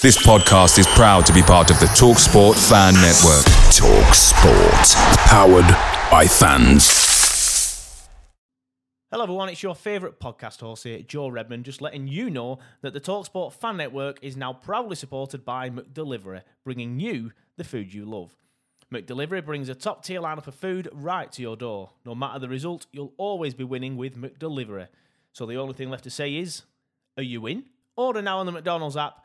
This podcast is proud to be part of the Talk Sport Fan Network. Talk Sport. Powered by fans. Hello, everyone. It's your favourite podcast host here, Joe Redmond, just letting you know that the Talksport Fan Network is now proudly supported by McDelivery, bringing you the food you love. McDelivery brings a top tier lineup of food right to your door. No matter the result, you'll always be winning with McDelivery. So the only thing left to say is, are you in? Order now on the McDonald's app.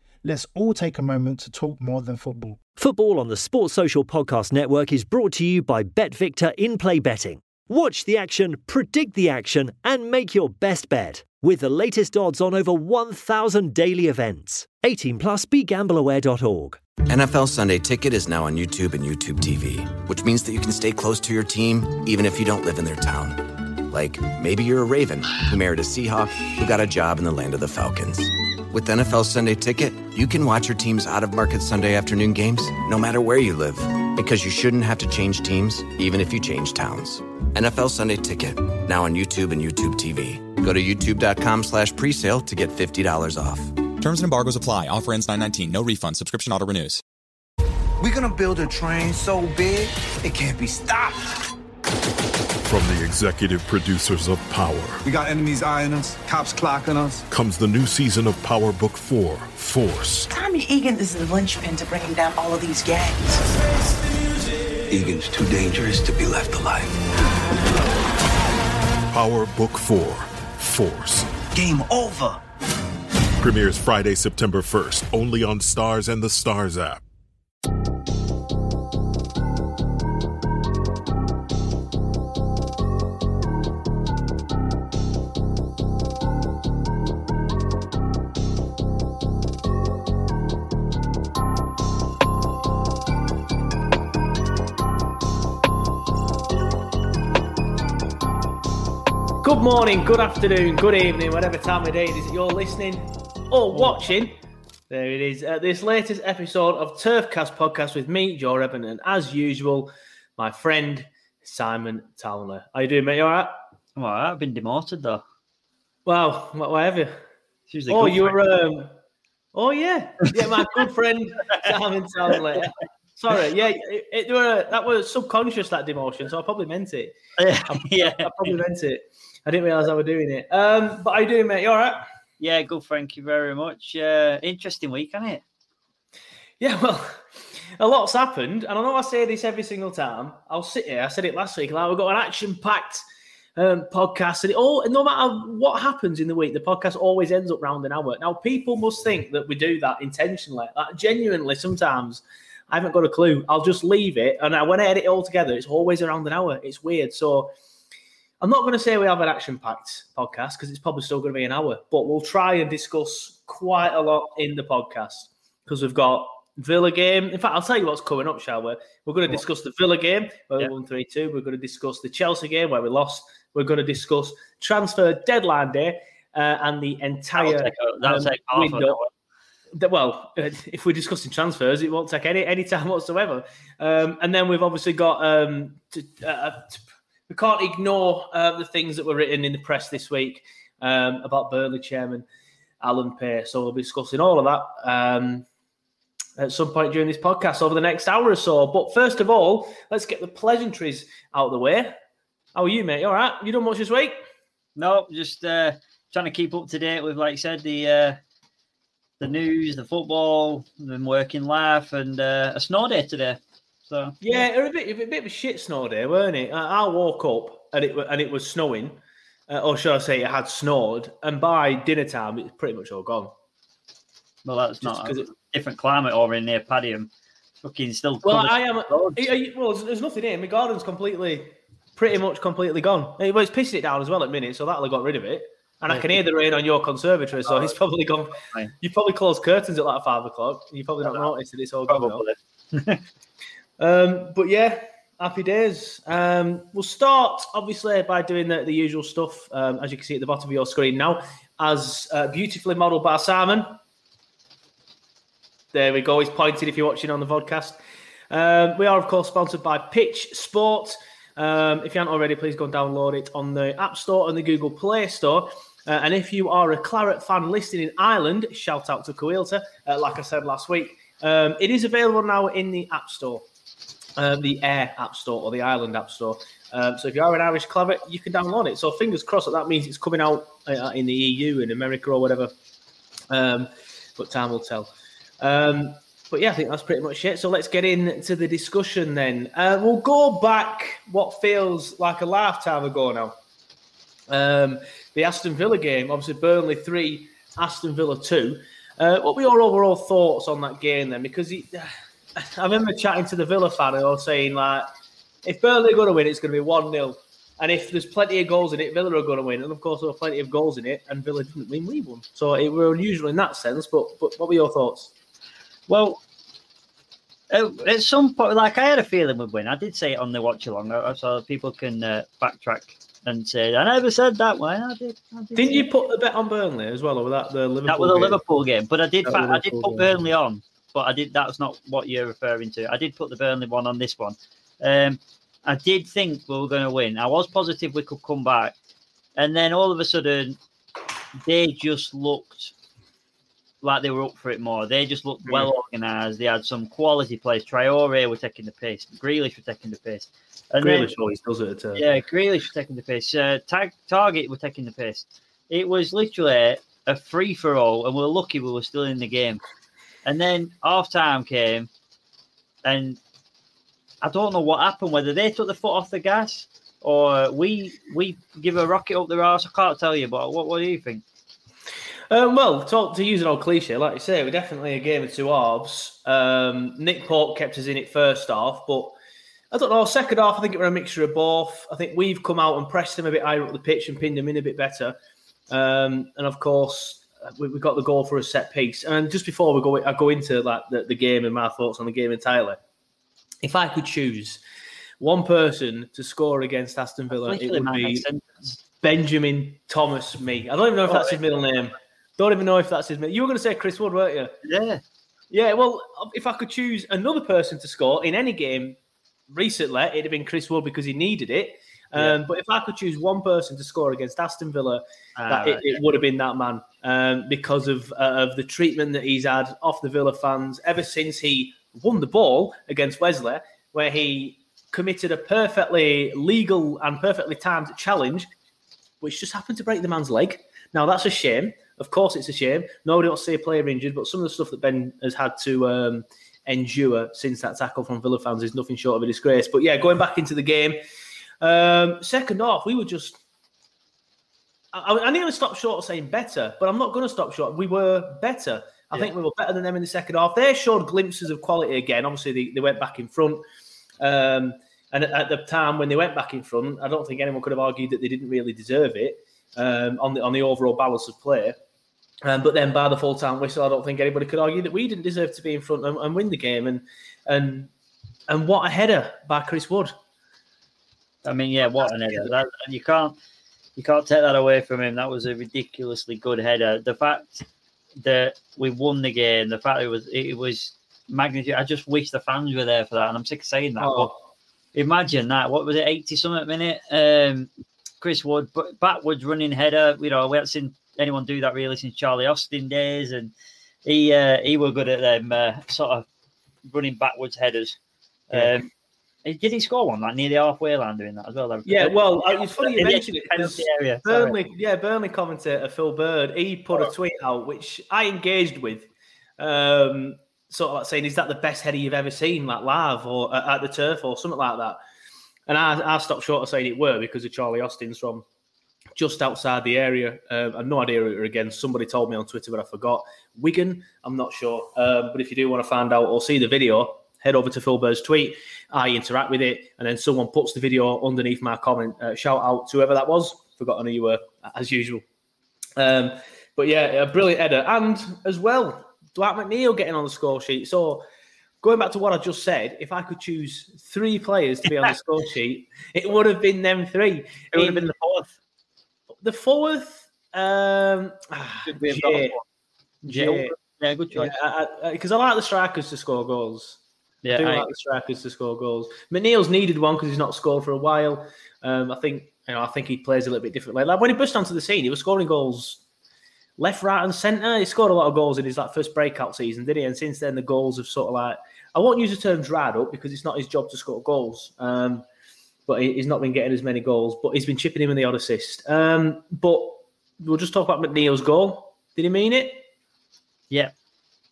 Let's all take a moment to talk more than football. Football on the Sports Social Podcast Network is brought to you by BetVictor in play betting. Watch the action, predict the action, and make your best bet with the latest odds on over 1,000 daily events. 18 plus begambleaware.org. NFL Sunday Ticket is now on YouTube and YouTube TV, which means that you can stay close to your team even if you don't live in their town. Like maybe you're a Raven who married a Seahawk who got a job in the land of the Falcons. With NFL Sunday Ticket, you can watch your team's out of market Sunday afternoon games no matter where you live because you shouldn't have to change teams even if you change towns. NFL Sunday Ticket, now on YouTube and YouTube TV. Go to youtube.com slash presale to get $50 off. Terms and embargoes apply. Offer ends 919. No refund. Subscription auto renews. We're gonna build a train so big it can't be stopped. From the executive producers of Power We got enemies eyeing us, cops clocking us. comes the new season of Power Book 4 Force. Tommy Egan is the linchpin to bringing down all of these gangs. Egan's too dangerous to be left alive. Power Book 4 Force. Game over. Premieres Friday, September 1st, only on Starz and the Starz app. Good morning, good afternoon, good evening, whatever time of day it is that you're listening or watching. There it is. Uh, this latest episode of Turfcast podcast with me, Joe Redmond, and as usual, my friend Simon Townley. How you doing, mate? You all right? I'm all right. I've been demoted though. Wow, what, what have you? Oh, you were. Um, oh yeah, yeah, my good friend Simon Townley. Sorry, yeah, it, it were that was subconscious that demotion, so I probably meant it. yeah, yeah, I probably meant it. I didn't realize I was doing it. Um, but how you doing, mate? You all right? yeah. Good. Thank you very much. Uh, interesting week, isn't it? Yeah, well, a lot's happened, and I know I say this every single time. I'll sit here. I said it last week. Like we've got an action-packed um, podcast, and it all. No matter what happens in the week, the podcast always ends up round an hour. Now, people must think that we do that intentionally. Like genuinely, sometimes I haven't got a clue. I'll just leave it, and I, when I edit it all together, it's always around an hour. It's weird. So. I'm not going to say we have an action-packed podcast because it's probably still going to be an hour, but we'll try and discuss quite a lot in the podcast because we've got Villa game. In fact, I'll tell you what's coming up, shall we? We're going to discuss the Villa game where Yeah. we won 3 2. We're going to discuss the Chelsea game where we lost. We're going to discuss transfer deadline day uh, and the That'll entire take, that'll um, take window. hour. Well, uh, if we're discussing transfers, it won't take any any time whatsoever. Um, and then we've obviously got um, to, uh, to, we can't ignore uh, the things that were written in the press this week um, about Burnley chairman Alan Pace. So we'll be discussing all of that um, at some point during this podcast over the next hour or so. But first of all, let's get the pleasantries out of the way. How are you, mate? All right? You done much this week? No, just uh, trying to keep up to date with, like I said, the uh, the news, the football. Been working life, and uh, a snow day today. So Yeah, it was a bit, a bit of a shit snow day, weren't it? I I woke up and it and it was snowing, uh, or should I say, it had snowed, and by dinner time, it's pretty much all gone. well, that's Just not a it- different climate over in near Padiham. Fucking still. Well, I am. you- well, there's, nothing here. My garden's completely, pretty much completely gone. Well, it's pissing it down as well at minute, so that'll have got rid of it. And I can hear the rain on your conservatory, so it's probably gone. You probably closed curtains at like five o'clock. You probably not noticed that it's all gone. Um, but yeah, happy days. Um, we'll start obviously by doing the, the usual stuff, um, as you can see at the bottom of your screen now, as uh, beautifully modelled by Simon. There we go. He's pointed if you're watching on the podcast. Um, we are, of course, sponsored by Pitch Sport. Um, if you haven't already, please go and download it on the App Store and the Google Play Store. Uh, and if you are a Claret fan listening in Ireland, shout out to Coelta, uh, like I said last week. Um, it is available now in the App Store, um, the Air App Store or the Ireland App Store. Um, so if you are an Irish Claret, you can download it. So fingers crossed that that means it's coming out uh, in the EU, in America, or whatever. Um, but time will tell. Um, but yeah, I think that's pretty much it. So let's get into the discussion then. Uh, we'll go back what feels like a lifetime ago now. Um, the Aston Villa game, obviously Burnley three, Aston Villa two. Uh, what were your overall thoughts on that game then? Because he, I remember chatting to the Villa fan and was saying like, if Burnley are going to win, it's going to be one 0 and if there's plenty of goals in it, Villa are going to win. And of course, there were plenty of goals in it, and Villa didn't win. We won, so it were unusual in that sense. But but what were your thoughts? Well, at some point, like I had a feeling we'd win. I did say it on the watch along, uh, so people can uh, backtrack and say I never said that one. I did. I did Didn't you put the bet on Burnley as well, or was that the Liverpool? That was a game? Liverpool game, but I did. Fa- I did put game. Burnley on, but I did. That's not what you're referring to. I did put the Burnley one on this one. Um, I did think we were going to win. I was positive we could come back, and then all of a sudden, they just looked like they were up for it more. They just looked Mm. well organised. They had some quality plays. Traore were taking the pace. Grealish were taking the pace. And then- always does it. Uh, yeah, Grealish were taking the pace. Uh, tag, Targett were taking the pace. It was literally a free for all, and we are lucky we were still in the game. And then half time came, and I don't know what happened. Whether they took the foot off the gas or we we give a rocket up their arse. I can't tell you, but what what do you think? Um, well, to, to use an old cliche, like you say, we're definitely a game of two halves. Um, Nick Pope kept us in it first half, but I don't know. Second half, I think it was a mixture of both. I think we've come out and pressed them a bit higher up the pitch and pinned them in a bit better. Um, and of course, we, we got the goal for a set piece. And just before we go, I go into like the, the game and my thoughts on the game entirely. If I could choose one person to score against Aston Villa, it would be. Benjamin Thomas. Me. I don't even know if that's his middle name. Don't even know if that's his middle. You were going to say Chris Wood, weren't you? Yeah. Yeah. Well, if I could choose another person to score in any game recently, it'd have been Chris Wood because he needed it. Um, But if I could choose one person to score against Aston Villa, Ah, that it, right, it would have been that man um, because of uh, of the treatment that he's had off the Villa fans ever since he won the ball against Wesley, where he committed a perfectly legal and perfectly timed challenge, which just happened to break the man's leg. Now that's a shame. Of course, it's a shame. Nobody wants to see a player injured, but some of the stuff that Ben has had to um, endure since that tackle from Villa fans is nothing short of a disgrace. But yeah, going back into the game, um, second half, we were just. I, I nearly stopped short of saying better, but I'm not going to stop short. We were better. I think we were better than them in the second half. They showed glimpses of quality again. Obviously, they, they went back in front. Um, and at, at the time when they went back in front, I don't think anyone could have argued that they didn't really deserve it um, on the on the overall balance of play. Um, but then by the full time whistle, I don't think anybody could argue that we didn't deserve to be in front and, and win the game. And and and what a header by Chris Wood. I mean, yeah, what an header! That, you can't you can't take that away from him. That was a ridiculously good header. The fact that we won the game, the fact it was it was magnitude. I just wish the fans were there for that, and I'm sick of saying that. Oh. But imagine that. What was it, eighty something minute? Um, Chris Wood, but backwards running header. You know, we haven't seen anyone do that really since Charlie Austin days, and he uh, he were good at them uh, sort of running backwards headers. Yeah. Did he score one like near the halfway line doing that as well? Yeah, well, uh, it's funny you mentioned it area. sorry. Burnley, yeah, Burnley commentator Phil Bird, he put a tweet out which I engaged with, um, sort of like saying, "Is that the best header you've ever seen, like live or at, at the turf or something like that?" And I, I stopped short of saying it were because of Charlie Austin's from just outside the area. Um, I've no idea who it were again. Somebody told me on Twitter, but I forgot. Wigan, I'm not sure. Um, but if you do want to find out or see the video, head over to Phil Bird's tweet. I interact with it, and then someone puts the video underneath my comment. Uh, shout out to whoever that was. Forgotten who you were, as usual. Um, but yeah, a brilliant header. And as well, Dwight McNeil getting on the score sheet. So going back to what I just said, if I could choose three players to be on the score sheet, it would have been them three. It would have been the fourth. The fourth, um, Jay. Jay. Yeah, good choice. Because I, I, I, like the strikers to score goals. Yeah, I do I, like the strikers to score goals. McNeil's needed one because he's not scored for a while. Um, I think you know. I think he plays a little bit differently. Like when he burst onto the scene, he was scoring goals left, right, and centre. He scored a lot of goals in his like first breakout season, did he? And since then, the goals have sort of like I won't use the term dried up because it's not his job to score goals. Um, but he's not been getting as many goals. But he's been chipping in with the odd assist. Um, but we'll just talk about McNeil's goal. Did he mean it? Yeah.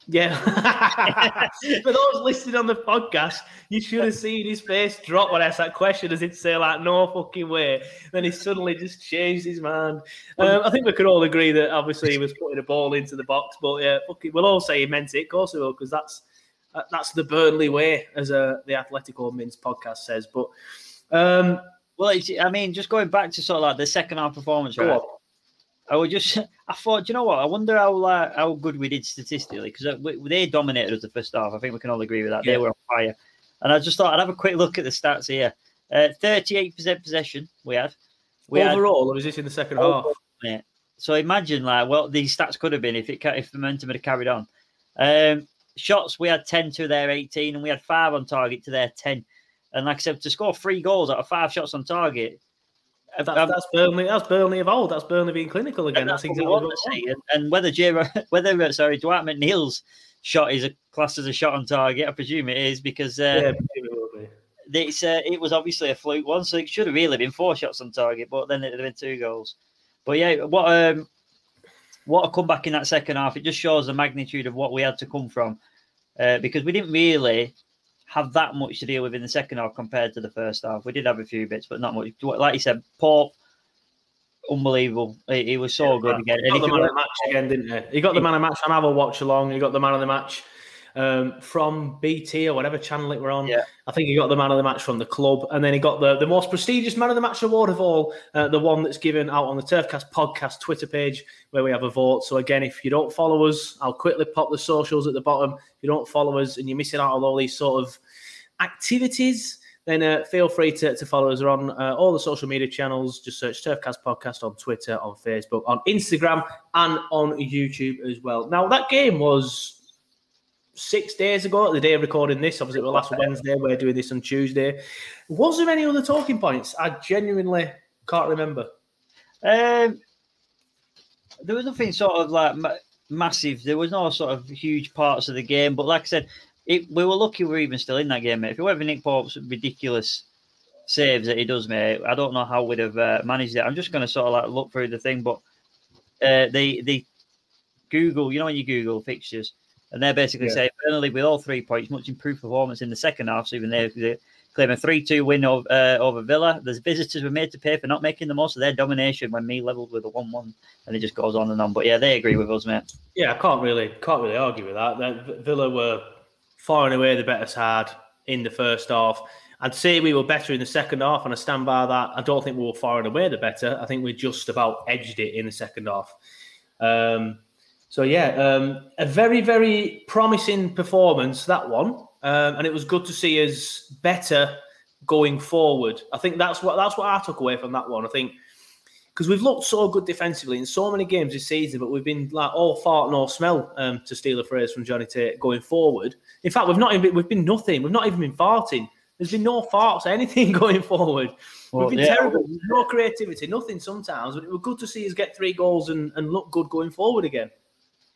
Yeah. For those listening on the podcast, you should have seen his face drop when I asked that question as it say like, no fucking way. Then he suddenly just changed his mind. Um, I think we could all agree that obviously he was putting a ball into the box, but yeah, fucking, we'll all say he meant it. Of course we will, because that's that's the Burnley way, as uh, the Athletico Mince podcast says. But um, well, I mean, just going back to sort of like the second half performance, right? I would just, I thought, you know what? I wonder how uh, how good we did statistically because they dominated us the first half. I think we can all agree with that. Yeah. They were on fire, and I just thought I'd have a quick look at the stats here. Uh, thirty-eight percent possession we had. We Overall, had, or was this in the second half? Yeah. So imagine like well these stats could have been if it if the momentum had carried on. Um, shots we had ten to their eighteen, and we had five on target to their ten. And like I said, to score three goals out of five shots on target, that's, um, that's Burnley. That's Burnley of old. That's Burnley being clinical again. That's, that's exactly what to see. And, and whether J- whether uh, sorry Dwight McNeil's shot is a class as a shot on target, I presume it is because uh, yeah, it's uh, it was obviously a fluke one, so it should have really been four shots on target, but then it would have been two goals. But yeah, what um what a comeback in that second half! It just shows the magnitude of what we had to come from uh, because we didn't really have that much to deal with in the second half compared to the first half. We did have a few bits, but not much. Like you said, Pope, unbelievable. He, he was so yeah, good again. He got the man of the match again, didn't he? He got the man of the match on our watch along. He got the man of the match um, from BT or whatever channel it were on. Yeah. I think he got the man of the match from the club, and then he got the, the most prestigious man of the match award of all, uh, the one that's given out on the Turfcast podcast Twitter page where we have a vote. So again, if you don't follow us, I'll quickly pop the socials at the bottom. If you don't follow us and you're missing out on all these sort of activities, then uh, feel free to, to follow us on uh, all the social media channels. Just search Turfcast Podcast on Twitter, on Facebook, on Instagram, and on YouTube as well. Now, that game was six days ago, the day of recording this. Obviously, was last Wednesday. We're doing this on Tuesday. Was there any other talking points? I genuinely can't remember. Um, there was nothing sort of like ma- massive. There was no sort of huge parts of the game. But like I said, it, we were lucky we are even still in that game, mate. If it weren't for Nick Pope's ridiculous saves that he does, mate, I don't know how we'd have uh, managed it. I'm just going to sort of like look through the thing, but uh, the the Google, you know, when you Google fixtures, and they're basically yeah. saying Burnley with all three points, much improved performance in the second half. So even they, they claim a 3 2 win over, uh, over Villa. The visitors were made to pay for not making the most of their domination when me leveled with a 1 1. And it just goes on and on. But yeah, they agree with us, mate. Yeah, I can't really can't really argue with that. Villa were far and away the better side in the first half. I'd say we were better in the second half, and I stand by that. I don't think we were far and away the better. I think we just about edged it in the second half. Um, so yeah, um, a very very promising performance that one, um, and it was good to see us better going forward. I think that's what that's what I took away from that one. I think because we've looked so good defensively in so many games this season, but we've been like all fart no smell um, to steal a phrase from Johnny Tate going forward. In fact, we've not even we've been nothing. We've not even been farting. There's been no farts or anything going forward. Well, we've been yeah. terrible. No creativity, nothing sometimes. But it was good to see us get three goals and, and look good going forward again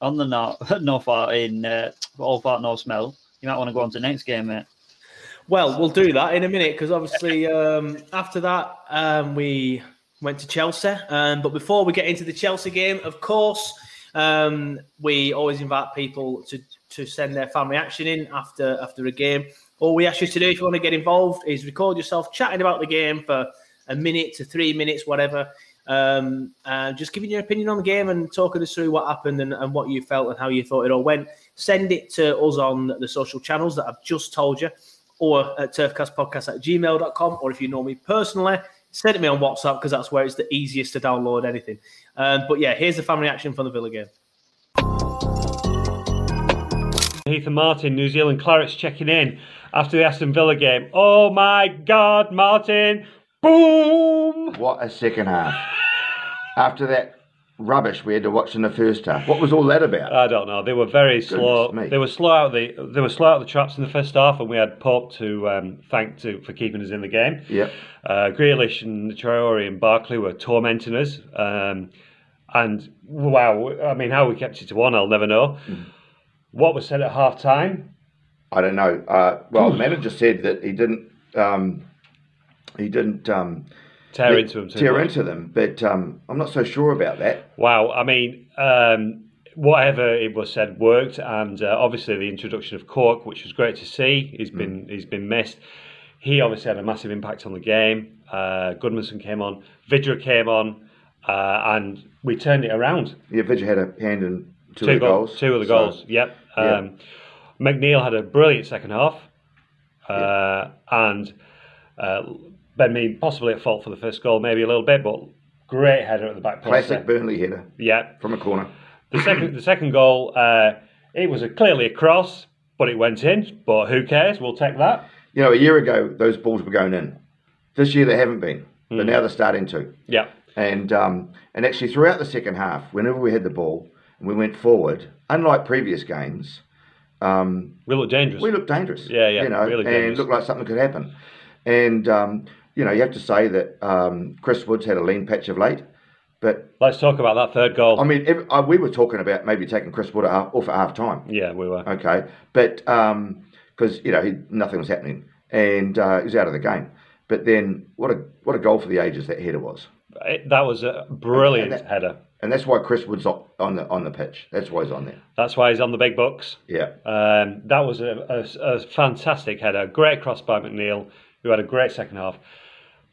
on the no, no fart in uh, all fart no smell, you might want to go on to the next game, mate. Well, we'll do that in a minute because obviously um, after that um, we went to Chelsea. Um, but before we get into the Chelsea game, of course, um, we always invite people to to send their fan reaction in after after a game. All we ask you to do if you want to get involved is record yourself chatting about the game for a minute to three minutes, whatever. Um, and just giving your opinion on the game and talking us through what happened and, and what you felt and how you thought it all went. Send it to us on the social channels that I've just told you or at turfcastpodcast at gmail.com. Or if you know me personally, send it me on WhatsApp because that's where it's the easiest to download anything. Um, but yeah, here's the fan reaction from the Villa game. Heath and Martin, New Zealand Clarets checking in after the Aston Villa game. Oh my God, Martin! Boom! What a second half. After that rubbish we had to watch in the first half. What was all that about? I don't know. They were very slow. me. They were slow out the they were slow out the traps in the first half, and we had Pope to um, thank to for keeping us in the game. Yep. Uh, Grealish and Traore and Barkley were tormenting us. Um, and wow, I mean, how we kept it to one, I'll never know. Mm. What was said at half time? I don't know. Uh, well, the manager said that he didn't. Um, he didn't um, Tear into them Tear much. into them, but um, I'm not so sure about that. Wow, I mean, um, whatever it was said worked, and uh, obviously the introduction of Cork, which was great to see, he's been he's been missed. He obviously had a massive impact on the game. Uh, Gudmundsson came on, Vydra came on, uh, and we turned it around. Yeah, Vydra had a hand in two, two of the goal- goals. Two of the so- goals. Yep. yeah. Um, McNeil had a brilliant second half, uh, and uh, Ben Mee possibly at fault for the first goal, maybe a little bit, but great header at the back post. Classic. Burnley header. Yeah. From a corner. The second, the second goal, uh, it was a, clearly a cross, but it went in. But who cares? We'll take that. You know, a year ago those balls were going in. This year they haven't been, but Mm. now they're starting to. Yeah. And um, and actually throughout the second half, whenever we had the ball and we went forward, unlike previous games, um, we looked dangerous. We looked dangerous. Yeah, yeah, You know, really and looked like something could happen. And um, you know, you have to say that um, Chris Woods had a lean patch of late. But let's talk about that third goal. I mean, every, uh, we were talking about maybe taking Chris Wood off off at half time. Yeah, we were. Okay, but because you know he, nothing was happening and uh, he was out of the game. But then what a what a goal for the ages that header was. It- that was a brilliant And that- header. And that's why Chris Wood's on the on the pitch. That's why he's on there. That's why he's on the big bucks. Yeah. Um, that was a, a, a fantastic header. Great cross by McNeil, who had a great second half.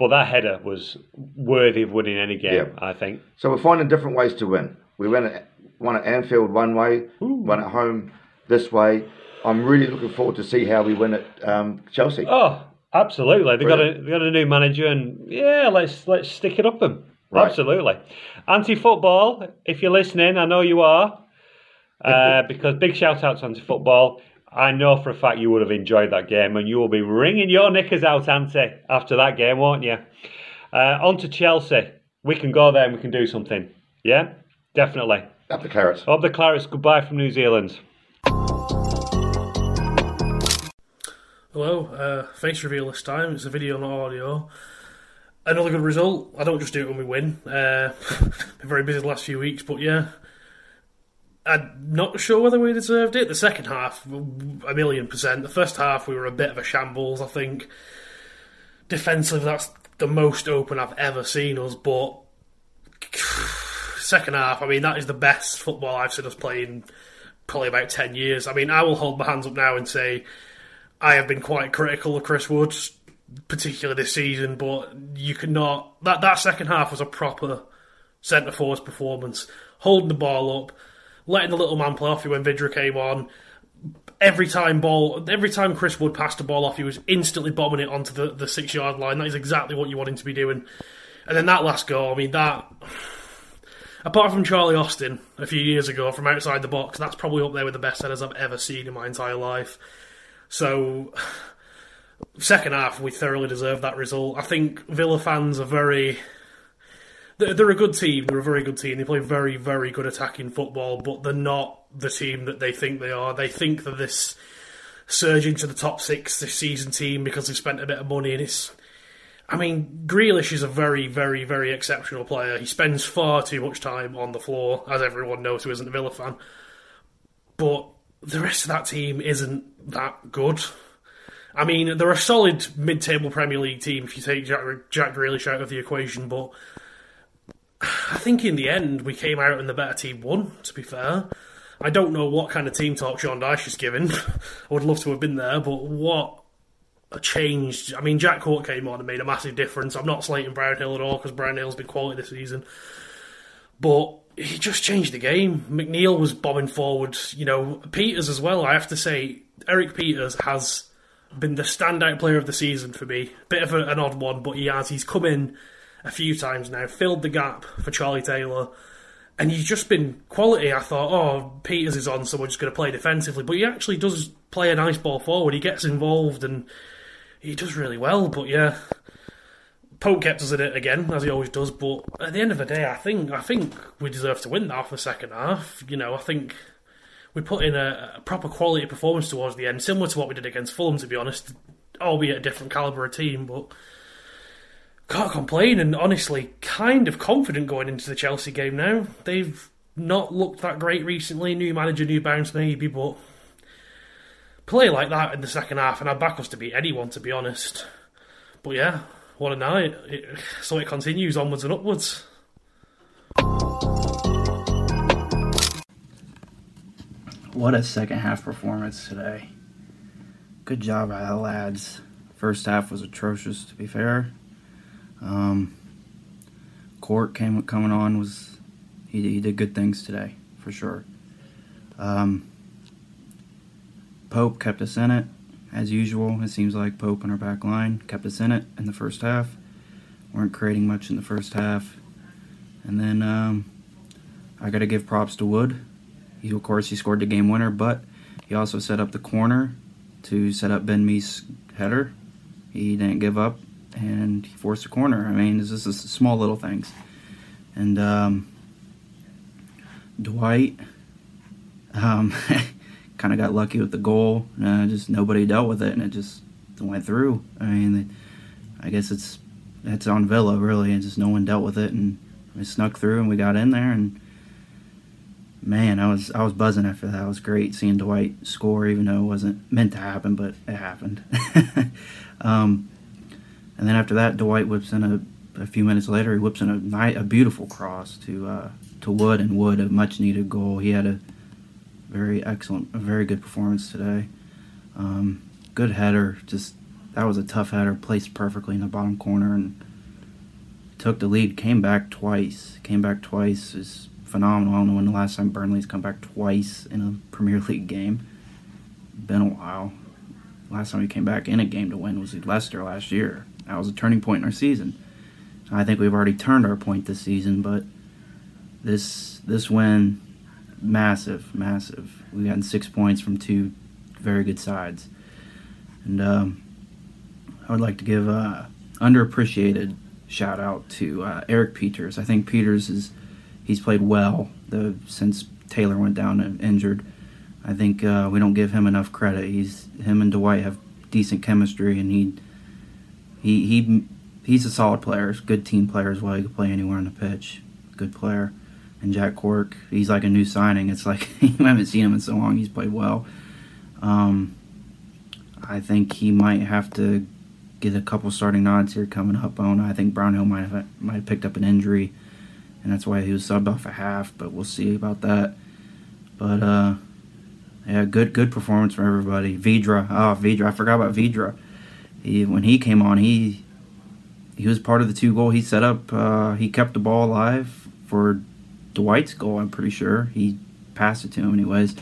But that header was worthy of winning any game, Yeah. I think. So we're finding different ways to win. We won at one at Anfield one way, one at home this way. I'm really looking forward to see how we win at um, Chelsea. Oh, absolutely. They got a they got a new manager, and yeah, let's let's stick it up them. Right. Absolutely. Anti football, if you're listening, I know you are. Uh, because big shout out to anti football. I know for a fact you would have enjoyed that game, and you will be wringing your knickers out, Anti, after that game, won't you? Uh, on to Chelsea. We can go there and we can do something. Yeah, definitely. Up the Clarets. Up the Clarets. Goodbye from New Zealand. Hello, uh, face reveal this time. It's a video, not audio. Another good result. I don't just do it when we win. Uh, been very busy the last few weeks, but yeah. I'm not sure whether we deserved it. The second half, a million percent. The first half, we were a bit of a shambles, I think. Defensively, that's the most open I've ever seen us, but second half, I mean, that is the best football I've seen us play in probably about 10 years. I mean, I will hold my hands up now and say I have been quite critical of Chris Woods, particularly this season, but you cannot. That, that second half was a proper centre forwards performance. Holding the ball up, letting the little man play off you when Vydra came on. Every time ball, every time Chris Wood passed the ball off, he was instantly bombing it onto the, the six yard line. That is exactly what you want him to be doing. And then that last goal, I mean, that apart from Charlie Austin a few years ago from outside the box, that's probably up there with the best headers I've ever seen in my entire life. So, second half, we thoroughly deserved that result. I think Villa fans are very. They're, a good team. They're a very good team. They play very, very good attacking football, but they're not the team that they think they are. They think that this surge into the top six this season team because they've spent a bit of money, and it's. I mean, Grealish is a very, very, very exceptional player. He spends far too much time on the floor, as everyone knows who isn't a Villa fan. But the rest of that team isn't that good. I mean, they're a solid mid-table Premier League team if you take Jack, Jack Grealish out of the equation, but I think in the end we came out and the better team won. To be fair, I don't know what kind of team talk Sean Dyche is giving. I would love to have been there, but what a change. I mean, Jack Cork came on and made a massive difference. I'm not slating Brownhill at all because Brownhill's been quality this season. But he just changed the game. McNeil was bombing forward. You know, Pieters as well. I have to say, Erik Pieters has been the standout player of the season for me. Bit of a, an odd one, but he has. He's come in a few times now, filled the gap for Charlie Taylor, and he's just been quality. I thought, oh, Pieters is on, so we're just going to play defensively, but he actually does play a nice ball forward. He gets involved and he does really well. But yeah, Pope kept us in it again, as he always does. But at the end of the day, I think I think we deserve to win that for the second half. You know, I think we put in a, a, proper quality performance towards the end, similar to what we did against Fulham, to be honest, albeit a different calibre of team, but can't complain. And honestly, kind of confident going into the Chelsea game now. They've not looked that great recently. New manager, new bounce, maybe, but play like that in the second half, and I'd back us to beat anyone, to be honest. But yeah, what a night. It, so it continues onwards and upwards. What a second half performance today. Good job by the lads. First half was atrocious, to be fair. Um, Cork came coming on was he, he did good things today for sure. Um, Pope kept us in it as usual. It seems like Pope and our back line kept us in it in the first half. weren't creating much in the first half, and then um, I got to give props to Wood. He, of course, he scored the game winner, but he also set up the corner to set up Ben Mee's header. He didn't give up, and he forced a corner. I mean, this is small little things. And um, Dwight um, kind of got lucky with the goal. Uh, just nobody dealt with it, and it just went through. I mean, I guess it's it's on Villa really, and just no one dealt with it, and we snuck through, and we got in there, and man, I was I was buzzing after that. It was great seeing Dwight score, even though it wasn't meant to happen, but it happened. um, and then after that, Dwight whips in a, a few minutes later. He whips in a a beautiful cross to uh, to Wood, and Wood a much needed goal. He had a very excellent, a very good performance today. Um, good header, just that was a tough header, placed perfectly in the bottom corner, and took the lead. Came back twice. Came back twice is phenomenal. I don't know when the last time Burnley's come back twice in a Premier League game. Been a while. Last time he came back in a game to win was Leicester last year. That was a turning point in our season. I think we've already turned our point this season, but this this win, massive, massive. We've gotten six points from two very good sides, and um, I would like to give a underappreciated shout out to uh, Erik Pieters. I think Pieters is he's played well the, since Taylor went down and injured. I think uh, we don't give him enough credit. He's him and Dwight have decent chemistry, and he he he he's a solid player, good team player as well. He can play anywhere on the pitch, good player. And Jack Cork, he's like a new signing. It's like you haven't seen him in so long. He's played well. Um, I think he might have to get a couple starting nods here coming up on. I think Brownhill might have might have picked up an injury and that's why he was subbed off a half. But we'll see about that. But uh, yeah, good good performance from everybody. Vydra, oh Vydra, I forgot about Vydra. He when he came on, he he was part of the two goal he set up. Uh, he kept the ball alive for Dwight's goal. I'm pretty sure he passed it to him anyways,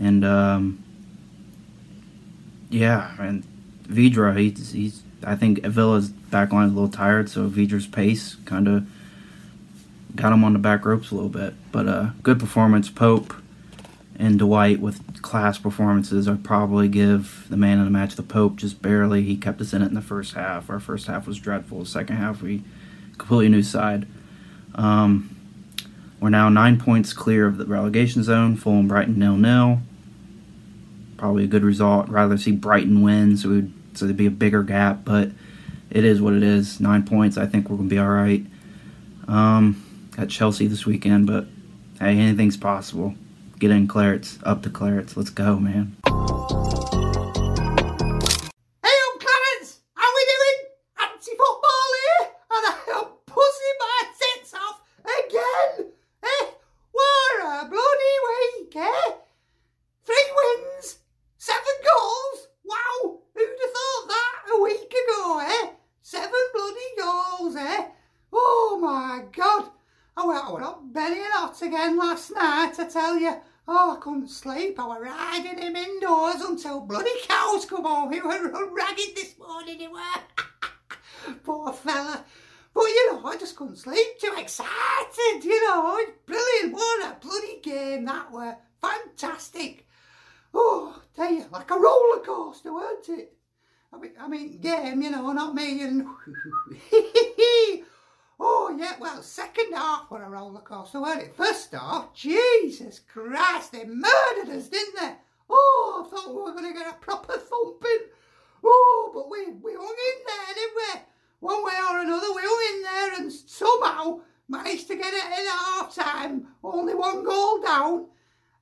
and um, yeah, and Vydra, he's, he's I think Villa's back line is a little tired, so Vydra's pace kind of got him on the back ropes a little bit. But uh, good performance. Pope and Dwight with class performances. I'd probably give the man in the match the Pope just barely. He kept us in it in the first half. Our first half was dreadful. The second half, we completely new side. Um, we're now nine points clear of the relegation zone. Fulham Brighton nil nil. Probably a good result. Rather see Brighton win, so would so there'd be a bigger gap. But it is what it is. Nine points. I think we're gonna be all right. Um, at Chelsea this weekend, but hey, anything's possible. Get in Clarets, up to Clarets. Let's go, man. Poor fella. But, you know, I just couldn't sleep. Too excited, you know. Brilliant. What a bloody game that were. Fantastic. Oh, tell you, like a roller coaster, weren't it? I mean, I mean, game, you know, not me and... oh, yeah, well, second half were a roller coaster, weren't it? First half, Jesus Christ, they murdered us, didn't they? Oh, I thought we were going to get a proper thumping. Oh, but we, we hung in there, didn't we? One way or another, we hung in there and somehow managed to get it in at half time. Only one goal down.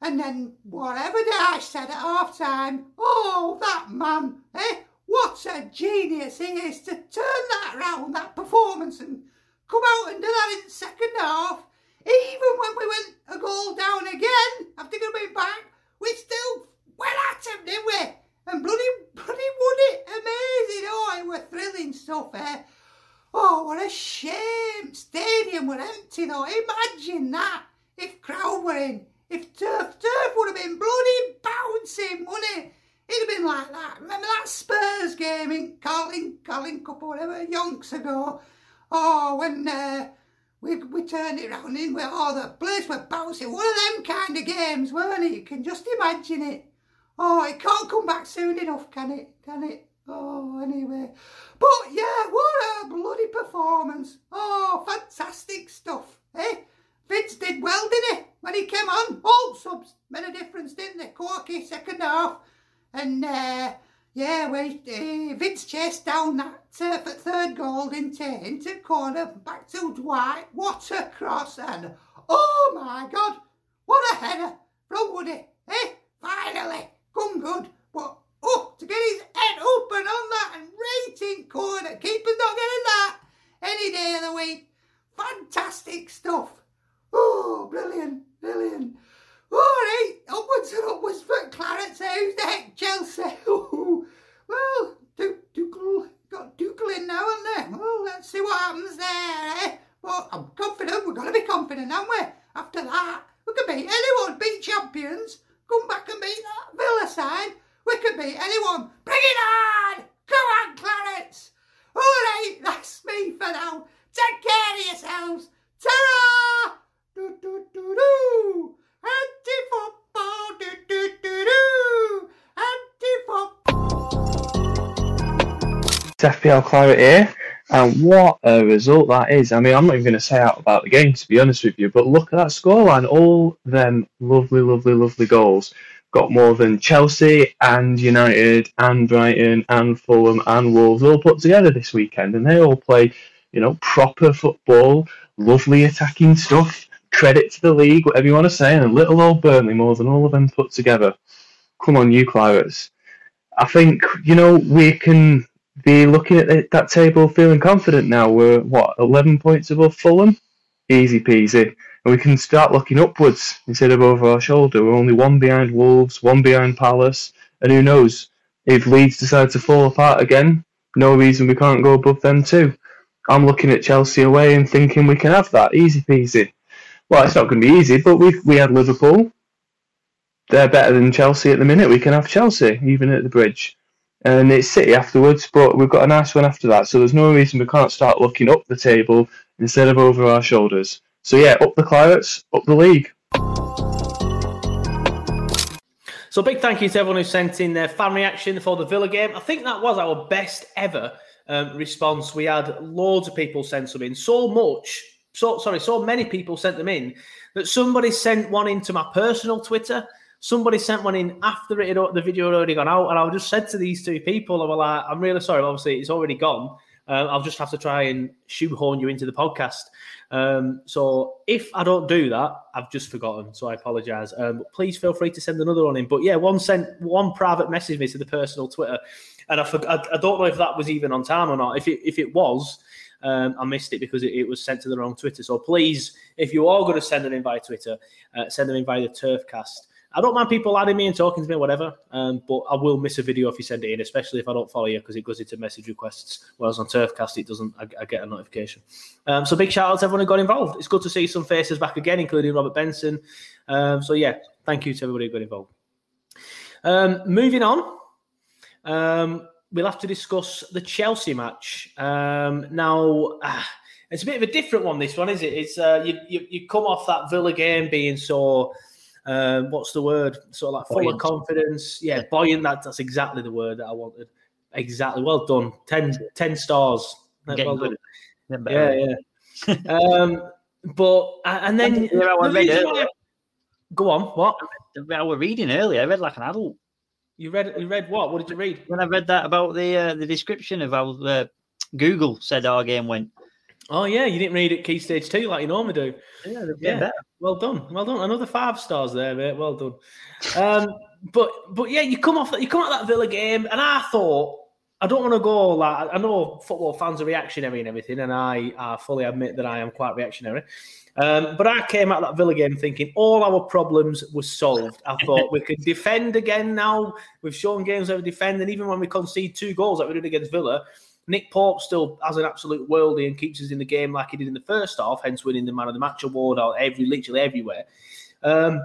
And then whatever Dash said at half time, oh, that man, eh? What a genius he is to turn that round, that performance, and come out and do that in the second half. Even when we went a goal down again, after coming back, we still went at him, didn't we? And bloody, bloody won it. Amazing. Oh, it were thrilling stuff, eh? Oh, what a shame. Stadium were empty, though. Imagine that. If crowd were in. If turf, turf would have been bloody bouncing, wouldn't it? It'd have been like that. Remember that Spurs game in Carling, Carling Cup or whatever, yonks ago? Oh, when uh, we, we turned it round in where all the place were bouncing. One of them kind of games, weren't it? You can just imagine it. Oh, it can't come back soon enough, can it? Can it? Oh, anyway. But yeah, what a bloody performance. Oh, fantastic stuff, eh? Vince did well, didn't he? When he came on, all subs made a difference, didn't they? Corky, second half. And, uh, yeah, we, uh, Vince chased down that uh, third goal, didn't he? Into corner, back to Dwight. What a cross. And, oh my God, what a header from Woody, eh? Finally, come good. But, oh, to get his head open on that and rating corner. Keeper's not getting that any day of the week. Fantastic stuff. Oh, brilliant, brilliant. All right, upwards and upwards for Clarets Who's next? Chelsea. Well, Tuchel got Tuchel in now, haven't they? Well, let's see what happens there, eh? But I'm confident, we've got to be confident, haven't we? After that, we can beat anyone, beat champions, come back and beat that Villa side. We can beat anyone. Bring it on! Come on, Clarets! All right, that's me for now. Take care of yourselves. Ta-ra! Do, do, do, do. Anti-football. Do, do, do, do. Anti-football. It's FPL Claret here, and what a result that is. I mean, I'm not even going to say out about the game, to be honest with you, but look at that scoreline. All them lovely, lovely, lovely goals got more than Chelsea and United and Brighton and Fulham and Wolves all put together this weekend, and they all play, you know, proper football, lovely attacking stuff. Credit to the league, whatever you want to say, and a little old Burnley more than all of them put together. Come on, you Clarets. I think you know we can be looking at that table feeling confident now. We're what eleven points above Fulham, easy peasy, and we can start looking upwards instead of over our shoulder. We're only one behind Wolves, one behind Palace, and who knows if Leeds decide to fall apart again? No reason we can't go above them too. I'm looking at Chelsea away and thinking we can have that easy peasy. Well, it's not going to be easy, but we we had Liverpool. They're better than Chelsea at the minute. We can have Chelsea even at the bridge, and it's City afterwards. But we've got a nice one after that, so there's no reason we can't start looking up the table instead of over our shoulders. So yeah, up the Clarets, up the league. So big thank you to everyone who sent in their fan reaction for the Villa game. I think that was our best ever um, response. We had loads of people send some in, so much, so sorry, so many people sent them in that somebody sent one into my personal Twitter. Somebody sent one in after it had, the video had already gone out, and I just said to these two people, "I was like, I'm really sorry. Obviously, it's already gone. Um, I'll just have to try and shoehorn you into the podcast." Um, so if I don't do that, I've just forgotten. So I apologise. Um, please feel free to send another one in. But yeah, one sent one private message me to the personal Twitter, and I, forg I, I don't know if that was even on time or not. If it if it was, um, I missed it because it, it was sent to the wrong Twitter. So please, if you are going to send them in via Twitter, uh, send them in via the Turfcast I don't mind people adding me and talking to me, whatever. Um, but I will miss a video if you send it in, especially if I don't follow you because it goes into message requests. Whereas on Turfcast, it doesn't. I, I get a notification. Um, so big shout out to everyone who got involved. It's good to see some faces back again, including Robert Benson. Um, so yeah, thank you to everybody who got involved. Um, moving on, um, we'll have to discuss the Chelsea match. Um, now, ah, it's a bit of a different one. This one, is it? It's uh, you, you you come off that Villa game being so. Uh, what's the word? Sort of like full Buoyant. of confidence. Yeah, buoyant. That, that's exactly the word that I wanted. Exactly. Well done. 10, 10 stars. Well done. Yeah, yeah. um, but and then I the reason Go on. What? I was reading earlier. I read like an adult. You read? You read what? What did you read? When I read that about the uh, the description of how uh, Google said our game went. Oh yeah, you didn't read it key stage two like you normally do. Yeah, Yeah, well done, well done. Another five stars there, mate. Well done. Um, but but yeah, you come off that you come out that Villa game, and I thought I don't want to go like I know football fans are reactionary and everything, and I, I fully admit that I am quite reactionary. Um, but I came out that Villa game thinking all our problems were solved. I thought we could defend again now. We've shown games we defend, and even when we concede two goals like we did against Villa, Nick Pope still has an absolute worldie and keeps us in the game like he did in the first half, hence winning the man of the match award out every literally everywhere. Um,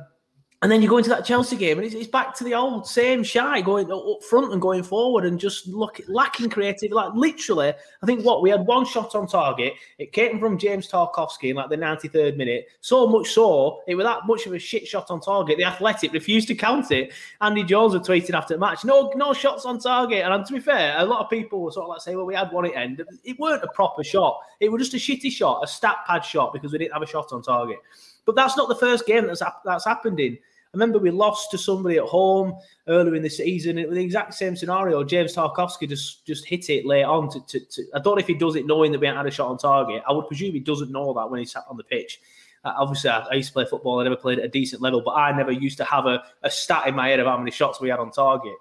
and then you go into that Chelsea game, and it's, it's back to the old same shy going up front and going forward, and just look lacking creative. Like literally, I think what we had one shot on target. It came from James Tarkowski in like the ninety third minute. So much so it was that much of a shit shot on target. The Athletic refused to count it. Andy Jones was tweeting after the match, no no shots on target. And to be fair, a lot of people were sort of like saying, well, we had one at end. It weren't a proper shot. It was just a shitty shot, a stat pad shot because we didn't have a shot on target. But that's not the first game that's that's happened in. I remember we lost to somebody at home earlier in the season. It was the exact same scenario. James Tarkowski just just hit it late on. To, to, to I don't know if he does it knowing that we had a shot on target. I would presume he doesn't know that when he sat on the pitch. Uh, obviously, I, I used to play football. I never played at a decent level, but I never used to have a, a stat in my head of how many shots we had on target.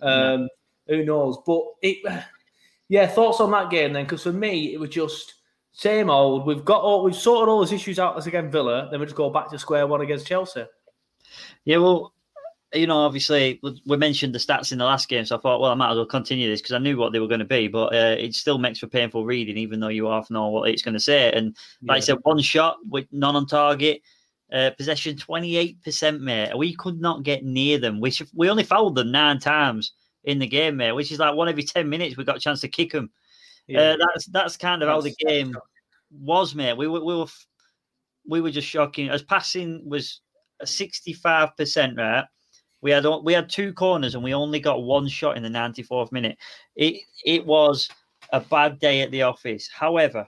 Um, Who knows? But it, yeah, thoughts on that game then? Because for me, it was just same old. We've got all we've sorted all those issues out as against Villa. Then we just go back to square one against Chelsea. Yeah, well, you know, obviously we mentioned the stats in the last game, so I thought, well, I might as well continue this because I knew what they were going to be, but uh, it still makes for painful reading, even though you half know what it's going to say. And like I said, one shot with none on target, uh, possession twenty eight percent, mate. We could not get near them. We should, we only fouled them nine times in the game, mate, which is like one every ten minutes. We got a chance to kick them. Yeah. Uh, that's that's kind of how the That's- that's game was, mate. We were we were we were just shocking. As passing was sixty five percent, right? We had we had two corners and we only got one shot in the ninety fourth minute. It it was a bad day at the office. However,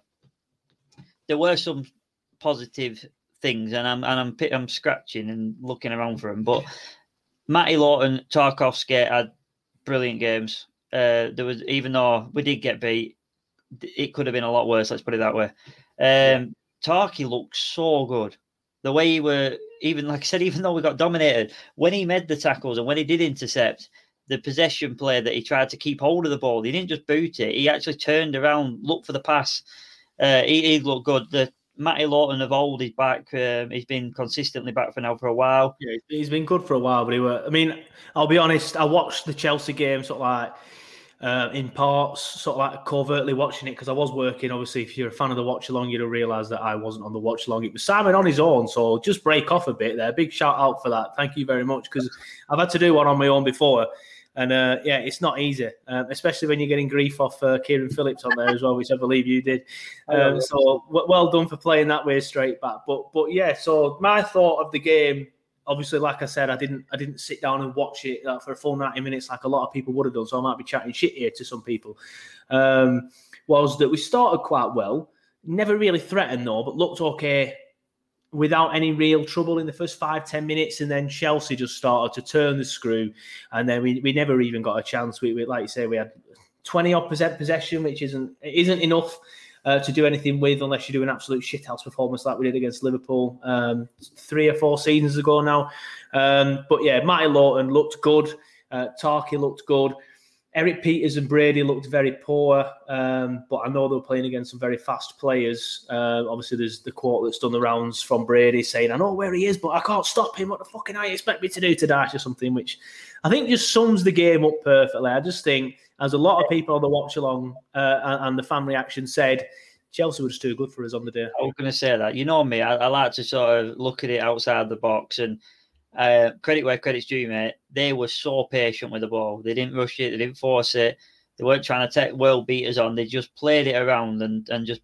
there were some positive things, and I'm and I'm I'm scratching and looking around for them. But Matty Lowton, Tarkowski had brilliant games. Uh, there was even though we did get beat, it could have been a lot worse. Let's put it that way. Um, Tarky looked so good. The way he were, even like I said, even though we got dominated, when he made the tackles and when he did intercept, the possession play that he tried to keep hold of the ball, he didn't just boot it. He actually turned around, looked for the pass. Uh, he, he looked good. The Matty Lowton of old is back. Um, he's been consistently back for now for a while. Yeah, he's been good for a while, but he were. I mean, I'll be honest. I watched the Chelsea game sort of like uh, in parts, sort of like covertly watching it because I was working. Obviously, if you're a fan of the watch along, you'd have realised that I wasn't on the watch along. It was Simon on his own, so just break off a bit there. Big shout out for that. Thank you very much because I've had to do one on my own before. And uh, yeah, it's not easy, um, especially when you're getting grief off uh, Kieran Phillips on there as well, which I believe you did. Um, so w- well done for playing that way straight back. But but yeah, so my thought of the game, obviously, like I said, I didn't I didn't sit down and watch it uh, for a full ninety minutes like a lot of people would have done. So I might be chatting shit here to some people. Um, was that we started quite well, never really threatened though, but looked okay without any real trouble in the first five ten minutes, and then Chelsea just started to turn the screw, and then we, we never even got a chance. We, we like you say we had twenty odd percent possession, which isn't isn't enough uh, to do anything with unless you do an absolute shithouse performance like we did against Liverpool um, three or four seasons ago now. Um, but yeah, Matty Lowton looked good. Uh, Tarky looked good. Erik Pieters and Brady looked very poor, um, but I know they were playing against some very fast players. Uh, obviously, there's the quote that's done the rounds from Brady saying, "I know where he is, but I can't stop him. What the fucking I expect me to do to dash or something?" Which I think just sums the game up perfectly. I just think, as a lot of people on the watch along uh, and, the fan reaction said, Chelsea just too good for us on the day. I was going to say that. You know me, I, I like to sort of look at it outside the box and uh, credit where credit's due, mate. They were so patient with the ball. They didn't rush it. They didn't force it. They weren't trying to take world beaters on. They just played it around and, and just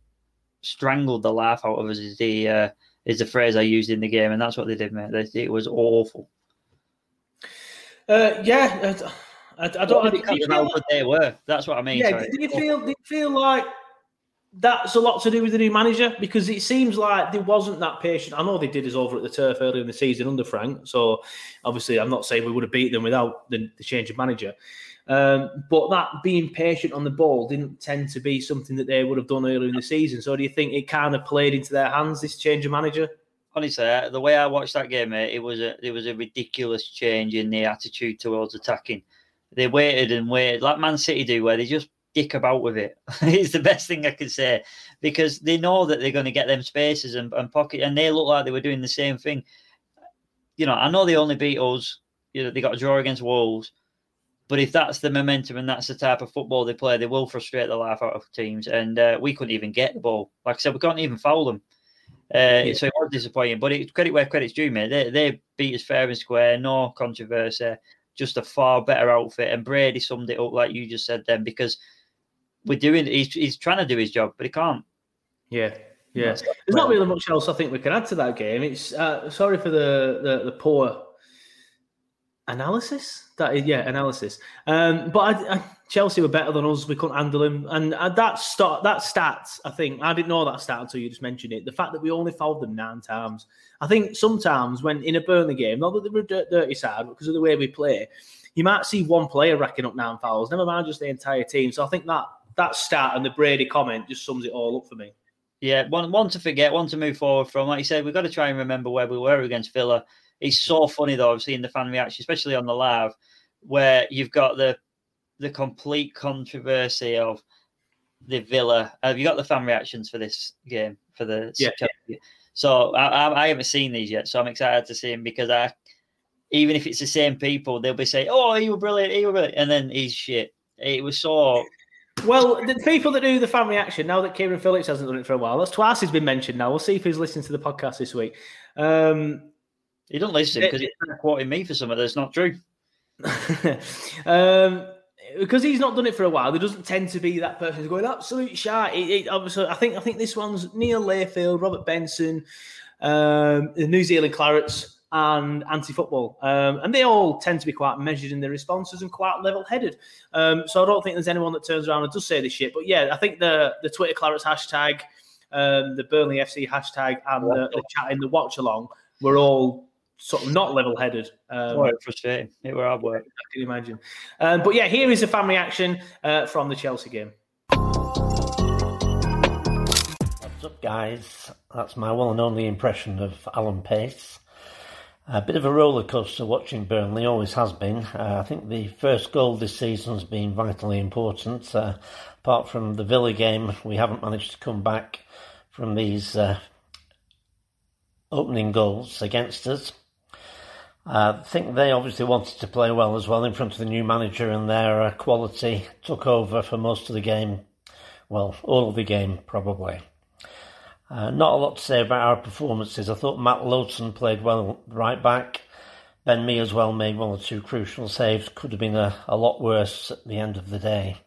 strangled the life out of us. Is the uh, is the phrase I used in the game, and that's what they did, mate. They, it was awful. Uh, yeah, I, I don't. Because how good they were. That's what I mean. Yeah, sorry. did you feel? Did you feel like that's a lot to do with the new manager because it seems like there wasn't that patient. I know they did us over at the turf earlier in the season under Frank, so obviously I'm not saying we would have beat them without the, the change of manager. Um, but that being patient on the ball didn't tend to be something that they would have done earlier in the season. So do you think it kind of played into their hands this change of manager? Honestly, uh, the way I watched that game, mate, it was a it was a ridiculous change in the attitude towards attacking. They waited and waited, like Man City do, where they just dick about with it. it's the best thing I can say because they know that they're going to get them spaces and, and pocket, and they look like they were doing the same thing. You know, I know they only beat us. You know, they got a draw against Wolves, but if that's the momentum and that's the type of football they play, they will frustrate the life out of teams. And uh, we couldn't even get the ball. Like I said, we couldn't even foul them. Uh, yeah. So it was disappointing. But it's credit where credit's due, mate. They, they beat us fair and square, no controversy, just a far better outfit. And Brady summed it up like you just said then because we're doing. He's he's trying to do his job, but he can't. Yeah, yeah. There's not really much else I think we can add to that game. It's uh, sorry for the, the, the poor analysis. That is, yeah, analysis. Um, but I, I, Chelsea were better than us. We couldn't handle them, and uh, that start that stats. I think I didn't know that stat until you just mentioned it. The fact that we only fouled them nine times. I think sometimes when in a Burnley game, not that they were a dirty side, because of the way we play, you might see one player racking up nine fouls. Never mind just the entire team. So I think that that stat and the Brady comment just sums it all up for me. Yeah, one one to forget, one to move forward from. Like you said, we've got to try and remember where we were against Villa. It's so funny though, I've seen the fan reaction, especially on the live, where you've got the the complete controversy of the Villa. Have you got the fan reactions for this game for the yeah. So I, I haven't seen these yet, so I'm excited to see him because I, even if it's the same people, they'll be saying, "Oh, he was brilliant, he was brilliant," and then he's shit. It was so well, the people that do the fan reaction, now that Kieran Phillips hasn't done it for a while, that's twice he's been mentioned now. We'll see if he's listening to the podcast this week. Um, he don't listen because he's quoting me for something that's not true. um, because he's not done it for a while, there doesn't tend to be that person who's going absolute shite. It, it, obviously, I think I think this one's Neil Layfield, Robert Benson, um, the New Zealand Clarets and anti-football, um, and they all tend to be quite measured in their responses and quite level-headed. Um, so I don't think there's anyone that turns around and does say this shit. But yeah, I think the the Twitter Clarets hashtag, um, the Burnley FC hashtag, and the, the chat in the watch along were all sort of not level-headed. Um, oh, frustrating. It were hard work. I can imagine. Um, but yeah, here is a fan reaction uh, from the Chelsea game. What's up, guys? That's my one and only impression of Alan Pace. A bit of a roller coaster watching Burnley, always has been. Uh, I think the first goal this season has been vitally important. Uh, apart from the Villa game, we haven't managed to come back from these uh, opening goals against us. Uh, I think they obviously wanted to play well as well in front of the new manager, and their uh, quality took over for most of the game. Well, all of the game, probably. Uh, not a lot to say about our performances. I thought Matt Lowton played well right back. Ben Mee as well made one or two crucial saves. Could have been a, a lot worse at the end of the day.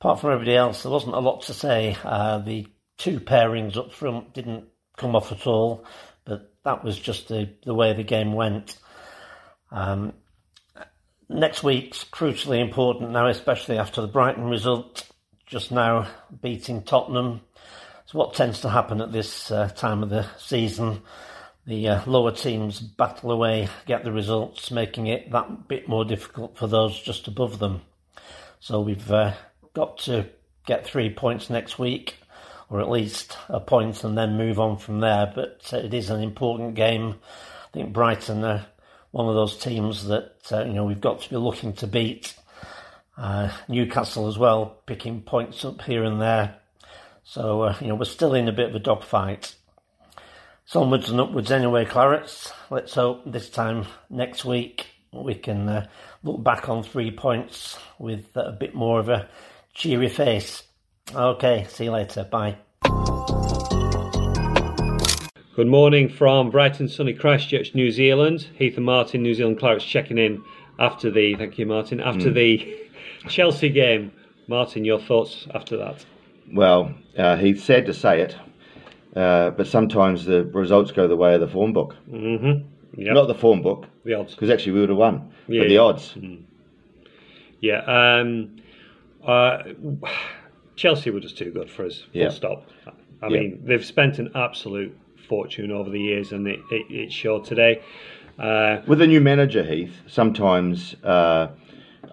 Apart from everybody else, there wasn't a lot to say. Uh, the two pairings up front didn't come off at all, but that was just the, the way the game went. Um, next week's crucially important now, especially after the Brighton result. Just now beating Tottenham what tends to happen at this uh, time of the season. The uh, lower teams battle away, get the results, making it that bit more difficult for those just above them. So we've uh, got to get three points next week, or at least a point, and then move on from there. But uh, it is an important game. I think Brighton are one of those teams that uh, you know we've got to be looking to beat. Uh, Newcastle as well, picking points up here and there. So, uh, you know, we're still in a bit of a dogfight. It's onwards and upwards anyway, Clarets. Let's hope this time next week we can uh, look back on three points with a bit more of a cheery face. Okay, see you later. Bye. Good morning from Brighton, sunny Christchurch, New Zealand. Heath and Martin, New Zealand Clarets, checking in after the. Thank you, Martin. After Mm. the Chelsea game. Martin, your thoughts after that? Well, uh, he's sad to say it, uh, but sometimes the results go the way of the form book. Mm-hmm. Yep. Not the form book. The odds. Because actually we would have won. Yeah, but the yeah. odds. Yeah. Um, uh, Chelsea were just too good for us. Full Yeah. stop. I mean, they've spent an absolute fortune over the years, and it, it, it showed today. Uh, With a new manager, Heath, sometimes uh,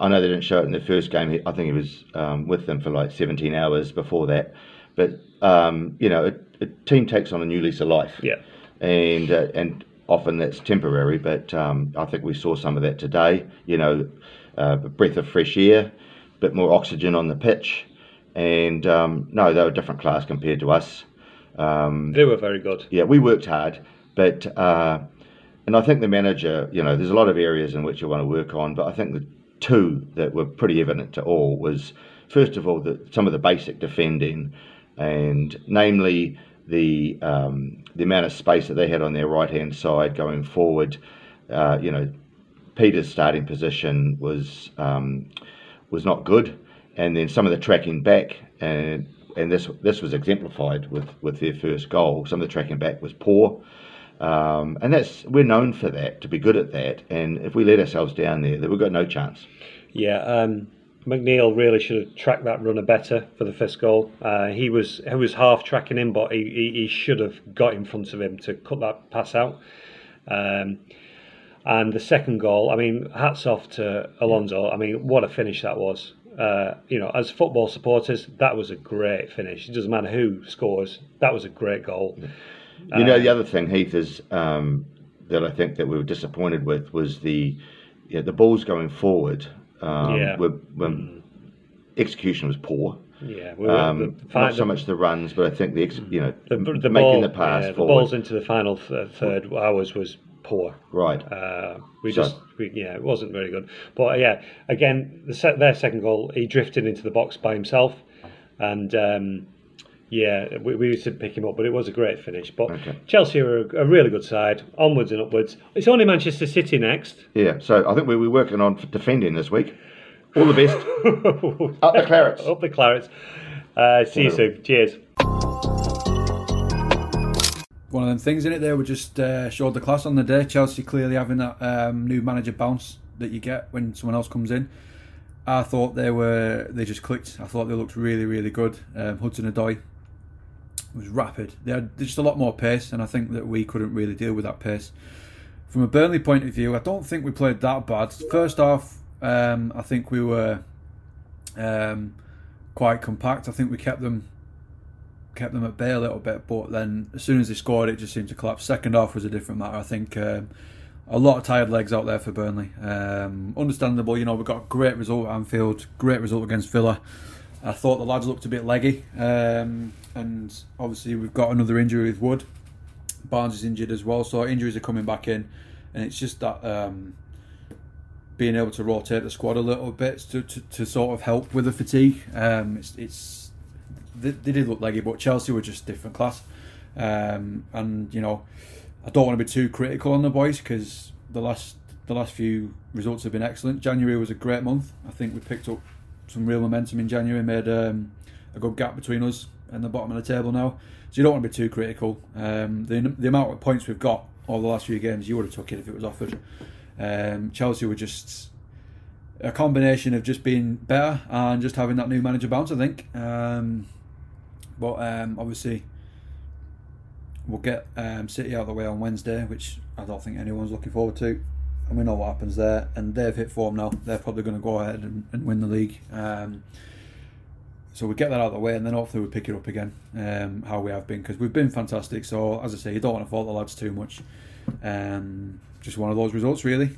I know they didn't show it in the first game. I think he was um, with them for like 17 hours before that. But um, you know, a, a team takes on a new lease of life. Yeah. And uh, and often that's temporary. But um, I think we saw some of that today. You know, uh, a breath of fresh air, a bit more oxygen on the pitch, and um, no, they were a different class compared to us. Um, they were very good. yeah, we worked hard, but uh, and I think the manager, you know, there's a lot of areas in which you want to work on, but I think the two that were pretty evident to all was first of all the, some of the basic defending, and namely the um, the amount of space that they had on their right hand side going forward. Uh, you know, Pieters' starting position was um, was not good, and then some of the tracking back and and this this was exemplified with with their first goal. Some of the tracking back was poor, um, and that's we're known for that to be good at that. And if we let ourselves down there, then we've got no chance. Yeah, um, McNeil really should have tracked that runner better for the first goal. Uh, he was he was half tracking him, but he, he, he should have got in front of him to cut that pass out. Um, and the second goal, I mean, hats off to Alonso. I mean, what a finish that was. Uh, you know, as football supporters, that was a great finish. It doesn't matter who scores. That was a great goal. You know, Uh, the other thing, Heath, is um, that I think that we were disappointed with was the yeah, the balls going forward. Um, Yeah. were, were, execution was poor. Yeah, we um, the- the- not so much the runs, but I think the ex- you know the, the making ball, the pass yeah, the balls into the final th- third hours was poor. Right. Uh, we So- just, we, yeah, it wasn't very good. But uh, yeah, again, the set, their second goal, he drifted into the box by himself, and um, yeah, we, we used to pick him up, but it was a great finish. But Chelsea are a, a really good side, onwards and upwards. It's only Manchester City next. Yeah, so I think we- we're working on defending this week. All the best. Up the clarets. Up the clarets. Uh, see you soon. Cheers. one of them things in it there. We just uh, showed the class on the day. Chelsea clearly having that um, new manager bounce that you get when someone else comes in. I thought they were they just clicked. I thought they looked really really good. Um, Hudson Odoi was rapid. They had just a lot more pace, and I think that we couldn't really deal with that pace. From a Burnley point of view, I don't think we played that bad. First half, um, I think we were um, quite compact. I think we kept them kept them at bay a little bit, but then as soon as they scored, it just seemed to collapse. Second half was a different matter. I think um, a lot of tired legs out there for Burnley. Um, understandable, you know, we got a great result at Anfield, great result against Villa. I thought the lads looked a bit leggy, um, and obviously we've got another injury with Wood. Barnes is injured as well, so injuries are coming back in, and it's just that um, being able to rotate the squad a little bit to, to, to sort of help with the fatigue. Um, it's, it's they, they did look leggy, but Chelsea were just different class. Um, and you know, I don't want to be too critical on the boys because the last the last few results have been excellent. January was a great month. I think we picked up some real momentum in January, made um, a good gap between us and the bottom of the table now. So you don't want to be too critical. Um, the the amount of points we've got over the last few games, you would have took it if it was offered. Um, Chelsea were just a combination of just being better and just having that new manager bounce. I think. Um, but um, obviously, we'll get um, City out of the way on Wednesday, which I don't think anyone's looking forward to. And we know what happens there. And they've hit form now. They're probably going to go ahead and, and win the league. Um, so we get that out of the way, and then hopefully we pick it up again, um, how we have been, because we've been fantastic. So as I say, you don't want to fault the lads too much. Um, just one of those results, really.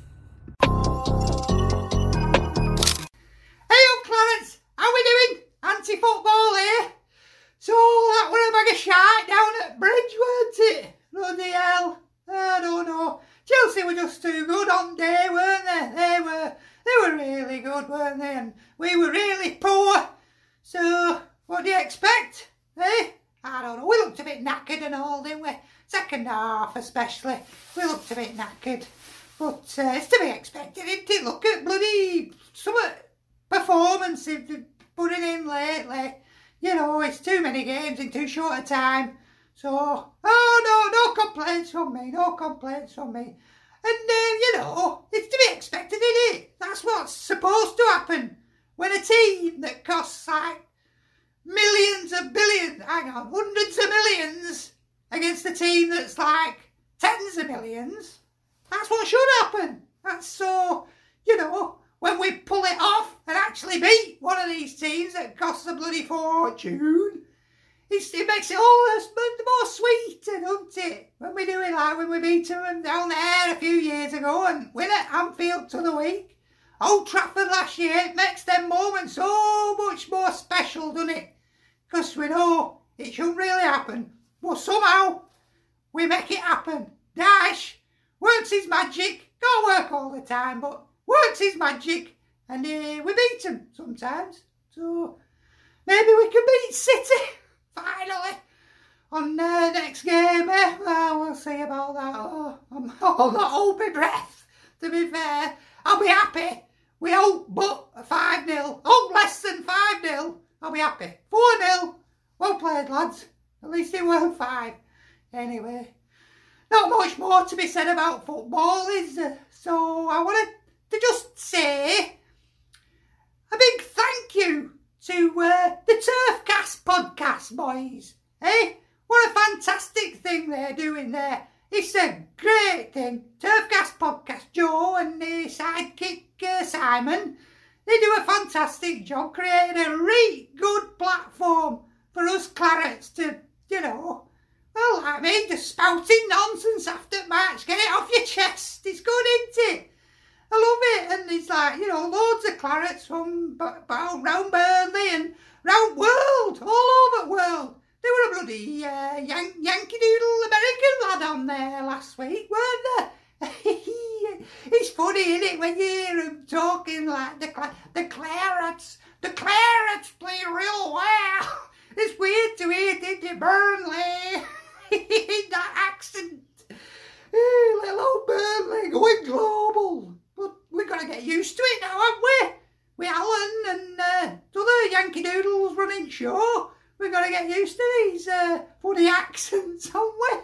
Knackered. But uh, it's to be expected, isn't it? Look at bloody some performance they've putting in lately. You know, it's too many games in too short a time. So, oh no, no complaints from me, no complaints from me. And, uh, you know, it's to be expected, isn't it? That's what's supposed to happen. When a team that costs like millions of billions, hang on, hundreds of millions against a team that's like tens of millions, that's what should happen. That's so, you know, when we pull it off and actually beat one of these teams that costs a bloody fortune, it makes it all the more sweeter, doesn't it? When we do it like when we beat them down there a few years ago and win at Anfield to the week. Old Trafford last year, it makes them moments so much more special, doesn't it? Because we know it shouldn't really happen, but somehow we make it happen. Dyche works his magic, can't work all the time, but works his magic, and uh, we beat them sometimes. So maybe we can beat City finally on uh, next game. Eh? Well, we'll see about that. Oh, I'm, oh, not my breath. To be fair, I'll be happy. We hope, but 5 0. Oh, less than 5 0. I'll be happy. 4 0. Well played, lads. At least it weren't 5. Anyway, not much more to be said about football, is there? So I wanted to just say a big thank you to uh, the Turfcast podcast, boys. Hey, eh? what a fantastic thing they're doing there. It's a great thing. Turfcast podcast, Joe and the sidekick uh, Simon, they do a fantastic job creating a really good platform for us clarets to, you know, well, I mean, the spouting nonsense after match. Get it off your chest. It's good, isn't it? I love it. And it's like, you know, loads of clarets from round Burnley and round world, all over the world. There were a bloody uh, Yan- Yankee Doodle American lad on there last week, weren't there? it's funny, isn't it, when you hear him talking like the, the Clarets. The Clarets play real well. It's weird to hear Diddy Burnley that accent. Hey, little Burnley going global. But we've got to get used to it now, haven't we? With Alan and uh, other Yankee Doodles running show. We've got to get used to these uh, funny accents, haven't we?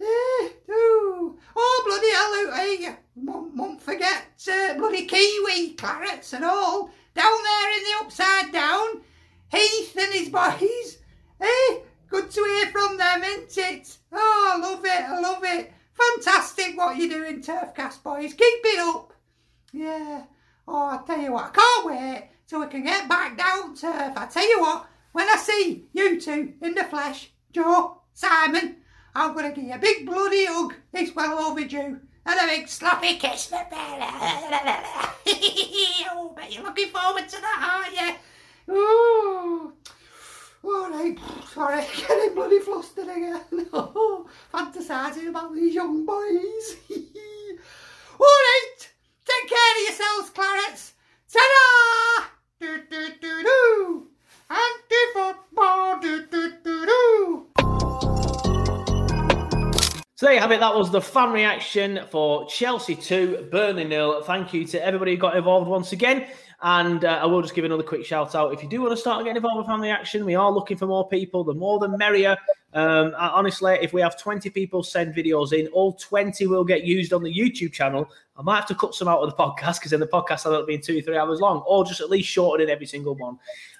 Yeah, ooh. Oh, bloody hell, hey, won't forget uh, bloody Kiwi clarets and all. Down there in the upside down, Heath and his boys. Hey, good to hear from them, isn't it? Oh, I love it, I love it. Fantastic what you're doing, Turfcast boys. Keep it up. Yeah. Oh, I tell you what, I can't wait till we can get back down turf. I tell you what, when I see you two in the flesh, Joe, Simon, I'm going to give you a big bloody hug. It's well overdue. And a big sloppy kiss oh, bet you're looking forward to that, aren't you? Ooh. All right, sorry, getting bloody flustered again. Fantasising about these young boys. All right, take care of yourselves, Clarets. Ta-da! Do, do, do, do. Anti-football, do, do, do, do. So there you have it. That was the fan reaction for Chelsea 2, Burnley nil. Thank you to everybody who got involved once again. And uh, I will just give another quick shout out. If you do want to start getting involved with family action, we are looking for more people. The more the merrier. Um, honestly, if we have 20 people send videos in, all 20 will get used on the YouTube channel. I might have to cut some out of the podcast because then the podcast will be two, three hours long, or just at least shorten in every single one.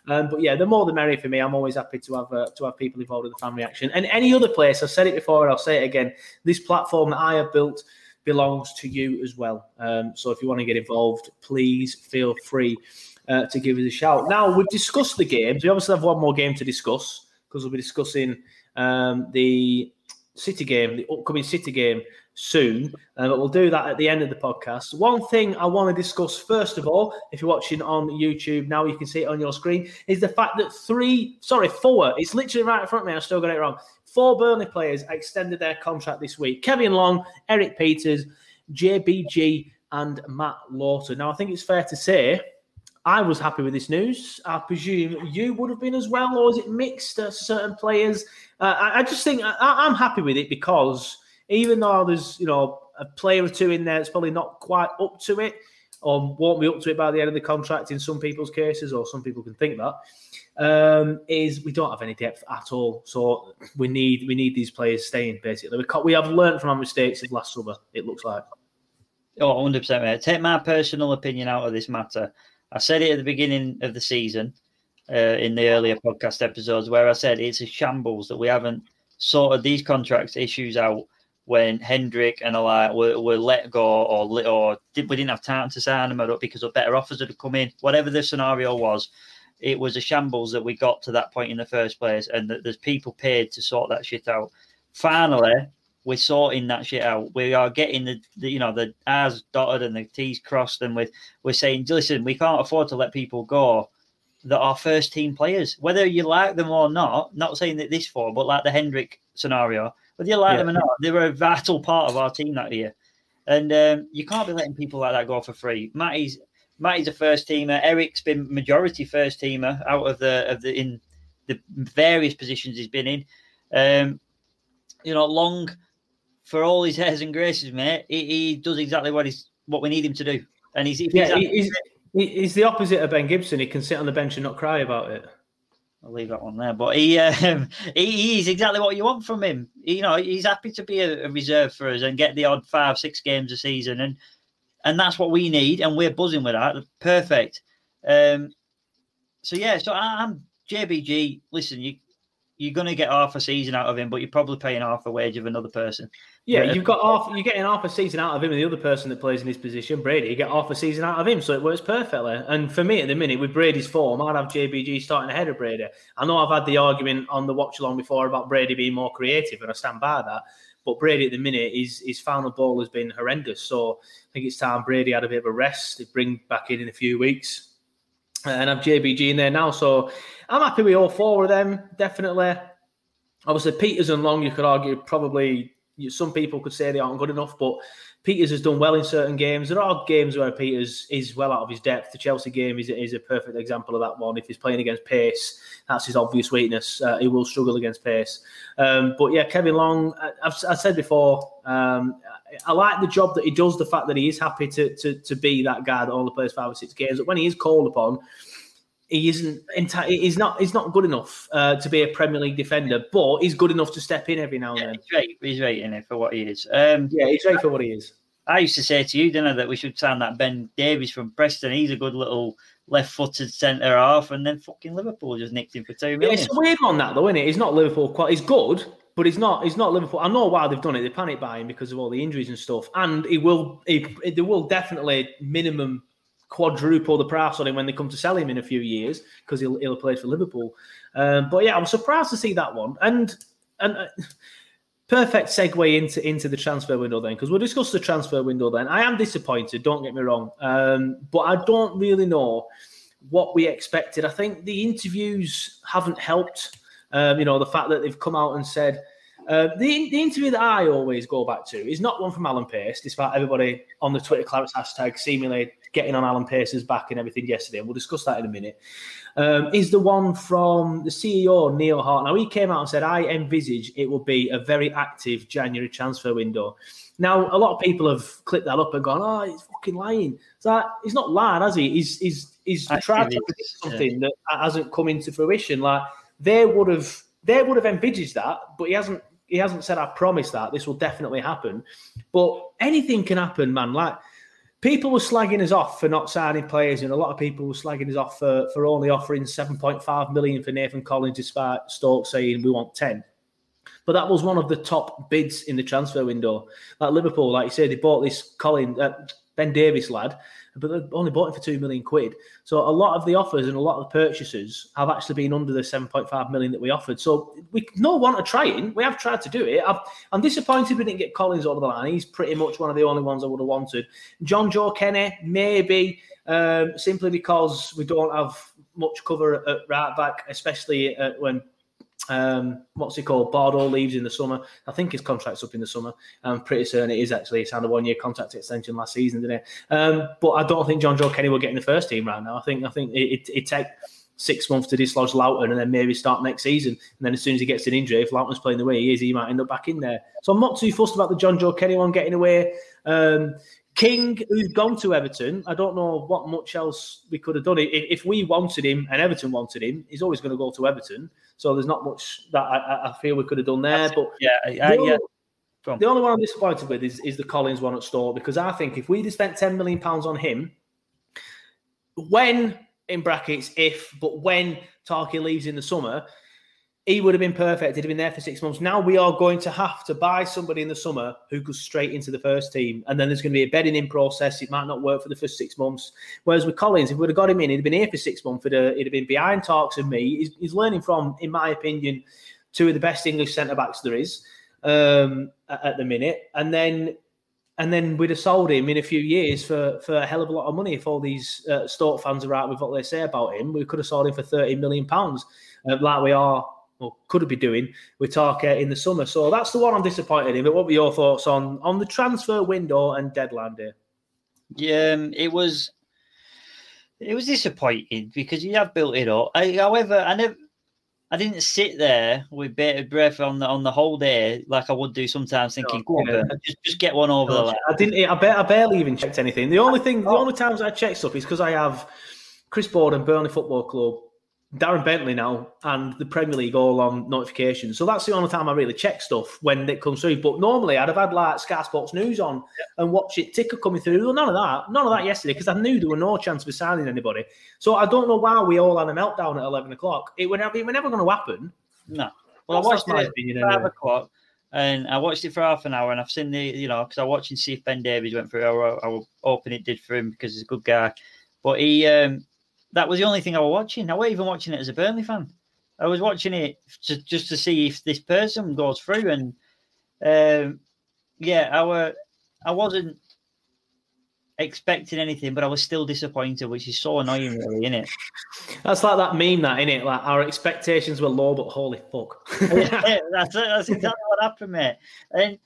Um, but yeah, the more the merrier for me. I'm always happy to have uh, to have people involved in the family action. And any other place, I've said it before and I'll say it again. This platform that I have built belongs to you as well. Um, so if you want to get involved, please feel free uh, to give us a shout. Now, we've discussed the games. We obviously have one more game to discuss because we'll be discussing um, the City game, the upcoming City game soon, uh, but we'll do that at the end of the podcast. One thing I want to discuss first of all, if you're watching on YouTube now, you can see it on your screen, is the fact that three, sorry, four, it's literally right in front of me, I still got it wrong. Four Burnley players extended their contract this week Kevin Long, Erik Pieters, JBG, and Matt Lowton. Now, I think it's fair to say I was happy with this news. I presume you would have been as well, or is it mixed to certain players? Uh, I, I, just think I, I'm happy with it because even though there's you know a player or two in there that's probably not quite up to it, or won't be up to it by the end of the contract in some people's cases, or some people can think that um, is we don't have any depth at all. So we need we need these players staying. Basically, we, we have learned from our mistakes of last summer. It looks like. Oh, 100%, mate. Take my personal opinion out of this matter. I said it at the beginning of the season uh, in the earlier podcast episodes where I said it's a shambles that we haven't sorted these contracts issues out when Hendrick and a like were, were let go or or did, we didn't have time to sign them up because of better offers had come in. Whatever the scenario was, it was a shambles that we got to that point in the first place, and that there's people paid to sort that shit out. Finally, we're sorting that shit out. We are getting the, the, you know the R's dotted and the T's crossed, and we're we're saying, listen, we can't afford to let people go that are first team players, whether you like them or not. Not saying that this for, but like the Hendrick scenario, whether you like yeah. them or not, they were a vital part of our team that year, and um, you can't be letting people like that go for free. Matty's Matty's a first teamer. Erik's been majority first teamer out of the of the in the various positions he's been in. Um, you know, Long for all his airs and graces, mate, he, he does exactly what he's what we need him to do. And he's yeah, he's, he's, the opposite of Ben Gibson. He can sit on the bench and not cry about it. I'll leave that one there. But he, um, he he's exactly what you want from him. You know, he's happy to be a, a, reserve for us and get the odd five, six games a season, and and that's what we need, and we're buzzing with that. Perfect. Um, so yeah, so I'm JBG. Listen, you you're going to get half a season out of him, but you're probably paying half the wage of another person. Yeah, you've got half. You're getting half a season out of him, and the other person that plays in his position, Brady, you get half a season out of him, so it works perfectly. And for me, at the minute, with Brady's form, I'd have JBG starting ahead of Brady. I know I've had the argument on the watch along before about Brady being more creative, and I stand by that. But Brady at the minute, his his final ball has been horrendous. So I think it's time Brady had a bit of a rest. To bring back in in a few weeks, uh, and I have JBG in there now. So I'm happy with all four of them. Definitely. Obviously, Pieters and Long, you could argue probably some people could say they aren't good enough, but Pieters has done well in certain games. There are games where Pieters is well out of his depth. The Chelsea game is, is a perfect example of that one. If he's playing against pace, that's his obvious weakness. Uh, he will struggle against pace. Um, but yeah, Kevin Long, I've, I've said before, um, I like the job that he does. The fact that he is happy to to, to be that guy that only plays five or six games. But when he is called upon, he isn't enti- he's not he's not good enough uh, to be a Premier League defender, but he's good enough to step in every now and yeah, then. He's right, he's right in it for what he is. Um, yeah, he's right for what he is. I used to say to you, didn't I, that we should sign that Ben Davies from Preston. He's a good little left-footed centre half, and then fucking Liverpool just nicked him for two million. Yeah, it's weird on that though, isn't it? He's not Liverpool. Quite, he's good, but he's not. He's not Liverpool. I know why they've done it. They panic buying because of all the injuries and stuff, and he will. He, they will definitely minimum quadruple the price on him when they come to sell him in a few years because he'll he'll play for Liverpool. Um, but yeah, I was surprised to see that one, and and. Uh, perfect segue into into the transfer window then because we'll discuss the transfer window then i am disappointed don't get me wrong um, but i don't really know what we expected i think the interviews haven't helped um, you know the fact that they've come out and said uh, the, the interview that I always go back to is not one from Alan Pace, despite everybody on the Twitter Clarets hashtag seemingly getting on Alan Pace's back and everything yesterday. And we'll discuss that in a minute. Um, is the one from the CEO, Neil Hart. Now, he came out and said, I envisage it will be a very active January transfer window. Now, a lot of people have clicked that up and gone, oh, he's fucking lying. So he's not lying, has he? He's, he's, he's tried to predict something yeah. that hasn't come into fruition. Like, they would have they would have envisaged that, but he hasn't he hasn't said I promise that this will definitely happen. But anything can happen, man. Like people were slagging us off for not signing players, and a lot of people were slagging us off for, for only offering 7.5 million for Nathan Collins, despite Stoke saying we want 10. But that was one of the top bids in the transfer window. Like Liverpool, like you said, they bought this Colin, uh, Ben Davies lad, but they only bought him for two million quid. So a lot of the offers and a lot of the purchases have actually been under the seven point five million that we offered. So we no want to trying. We have tried to do it. i am disappointed we didn't get Collins over the line. He's pretty much one of the only ones I would have wanted. Jonjoe Kenny maybe um, simply because we don't have much cover at right back, especially uh, when um, what's he called? Bordeaux leaves in the summer. I think his contract's up in the summer. I'm pretty certain it is actually. He signed a one year contract extension last season, didn't it? Um, but I don't think Jonjoe Kenny will get in the first team right now. I think I think it, it, it take six months to dislodge Lowton and then maybe start next season. And then as soon as he gets an injury, if Lowton's playing the way he is, he might end up back in there. So I'm not too fussed about the Jonjoe Kenny one getting away. Um, King, who's gone to Everton, I don't know what much else we could have done. If, we wanted him and Everton wanted him, he's always going to go to Everton. So there's not much that I, I feel we could have done there. That's but yeah, I, the, yeah. Only, the only one I'm disappointed with is, is the Collins one at Stoke because I think if we'd have spent ten million pounds on him, when in brackets if, but when Tarky leaves in the summer, he would have been perfect. He'd have been there for six months. Now we are going to have to buy somebody in the summer who goes straight into the first team, and then there's going to be a bedding in process. It might not work for the first six months. Whereas with Collins, if we would have got him in, he'd have been here for six months. He'd have, been behind talks and me. He's, he's, learning from, in my opinion, two of the best English centre backs there is um, at, at the minute, and then and then we'd have sold him in a few years for, for a hell of a lot of money. If all these uh, Stoke fans are right with what they say about him, we could have sold him for thirty million pounds, uh, like we are or could be doing with Tarka in the summer. So that's the one I'm disappointed in. But what were your thoughts on on the transfer window and deadline day? Yeah, um, it was it was disappointing because you have built it up. I, however, I never. I didn't sit there with bated breath on the on the whole day like I would do sometimes, thinking, "Go on, yeah. just just get one over the line." I didn't. I, bet, I barely even checked anything. The only thing, the only times I check stuff is because I have Chris Boden, Burnley Football Club, Darren Bentley now and the Premier League all on notifications. So that's the only time I really check stuff when it comes through. But normally I'd have had like Sky Sports News on yeah. and watch it ticker coming through. Well, none of that. None of that yesterday because I knew there were no chance of signing anybody. So I don't know why we all had a meltdown at 11 o'clock. It never, it was never going to happen. No. Well, that's I watched it opinion, at 5 anyway. o'clock and I watched it for half an hour and I've seen the, you know, because I watched and see if Ben Davies went through how, how open it did for him because he's a good guy. But he, um, that was the only thing I was watching. I wasn't even watching it as a Burnley fan. I was watching it to, just to see if this person goes through. And um, yeah, I were, I wasn't expecting anything, but I was still disappointed, which is so annoying, really, isn't it? That's like that meme, that isn't it? Like our expectations were low, but holy fuck. yeah, that's That's exactly what happened, mate. And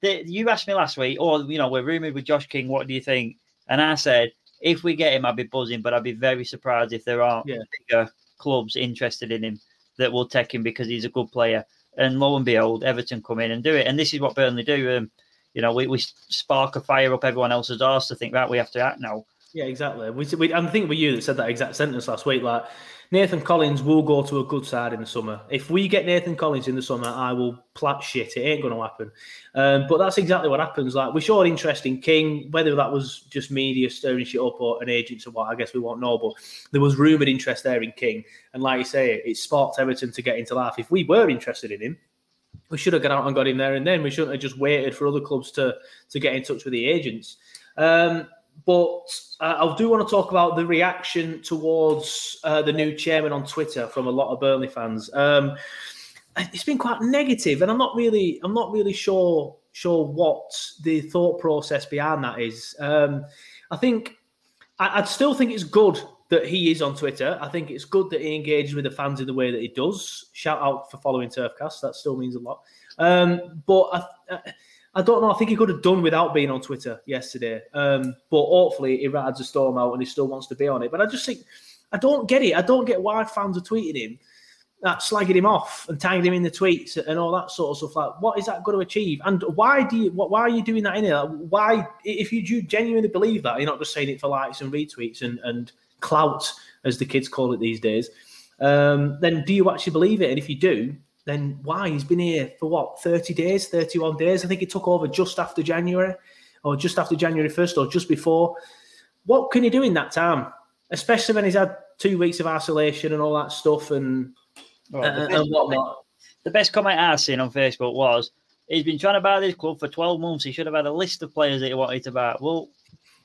the, you asked me last week, or you know, we're rumored with Josh King. What do you think? And I said if we get him, I'd be buzzing, but I'd be very surprised if there aren't yeah. bigger clubs interested in him that will take him because he's a good player. And lo and behold, Everton come in and do it. And this is what Burnley do. Um, you know, we, we spark a fire up everyone else's arse to think that we have to act now. Yeah, exactly. We, we, I think it was you that said that exact sentence last week. Like, Nathan Collins will go to a good side in the summer. If we get Nathan Collins in the summer, I will plat shit. It ain't going to happen. Um, but that's exactly what happens. Like we showed interest in King, whether that was just media stirring shit up or an agent or what, I guess we won't know. But there was rumoured interest there in King, and like you say, it sparked Everton to get into life. If we were interested in him, we should have got out and got him there and then. We shouldn't have just waited for other clubs to to get in touch with the agents. Um, but uh, I do want to talk about the reaction towards uh, the new chairman on Twitter from a lot of Burnley fans. Um, it's been quite negative, and I'm not really, I'm not really sure sure what the thought process behind that is. Um, I think I, would still think it's good that he is on Twitter. I think it's good that he engages with the fans in the way that he does. Shout out for following Turfcast. That still means a lot. Um, but I, I don't know. I think he could have done without being on Twitter yesterday. Um, but hopefully he rides a storm out and he still wants to be on it. But I just think I don't get it. I don't get why fans are tweeting him, that slagging him off and tagging him in the tweets and all that sort of stuff. Like, what is that going to achieve? And why do you? Why are you doing that in here? Why, if you genuinely believe that, you're not just saying it for likes and retweets and and clout, as the kids call it these days. Um, then do you actually believe it? And if you do, then why? He's been here for what, 30 days, 31 days? I think he took over just after January, or just after January 1st, or just before. What can he do in that time? Especially when he's had two weeks of isolation and all that stuff and, uh, and whatnot. The best comment I've seen on Facebook was he's been trying to buy this club for 12 months. He should have had a list of players that he wanted to buy. Well,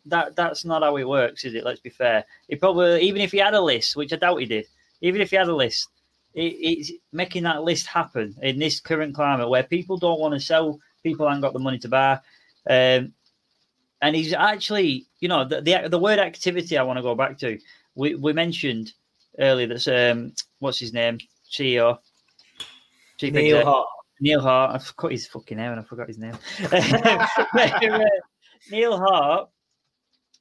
that that's not how it works, is it? Let's be fair. He probably even if he had a list, which I doubt he did, even if he had a list, it, it's making that list happen in this current climate where people don't want to sell, people haven't got the money to buy. Um, and he's actually, you know, the, the the word activity. I want to go back to. We we mentioned earlier that's um, what's his name, CEO, Chief Neil Exec- Hart. Neil Hart. I've cut his fucking name and I forgot his name. Neil Hart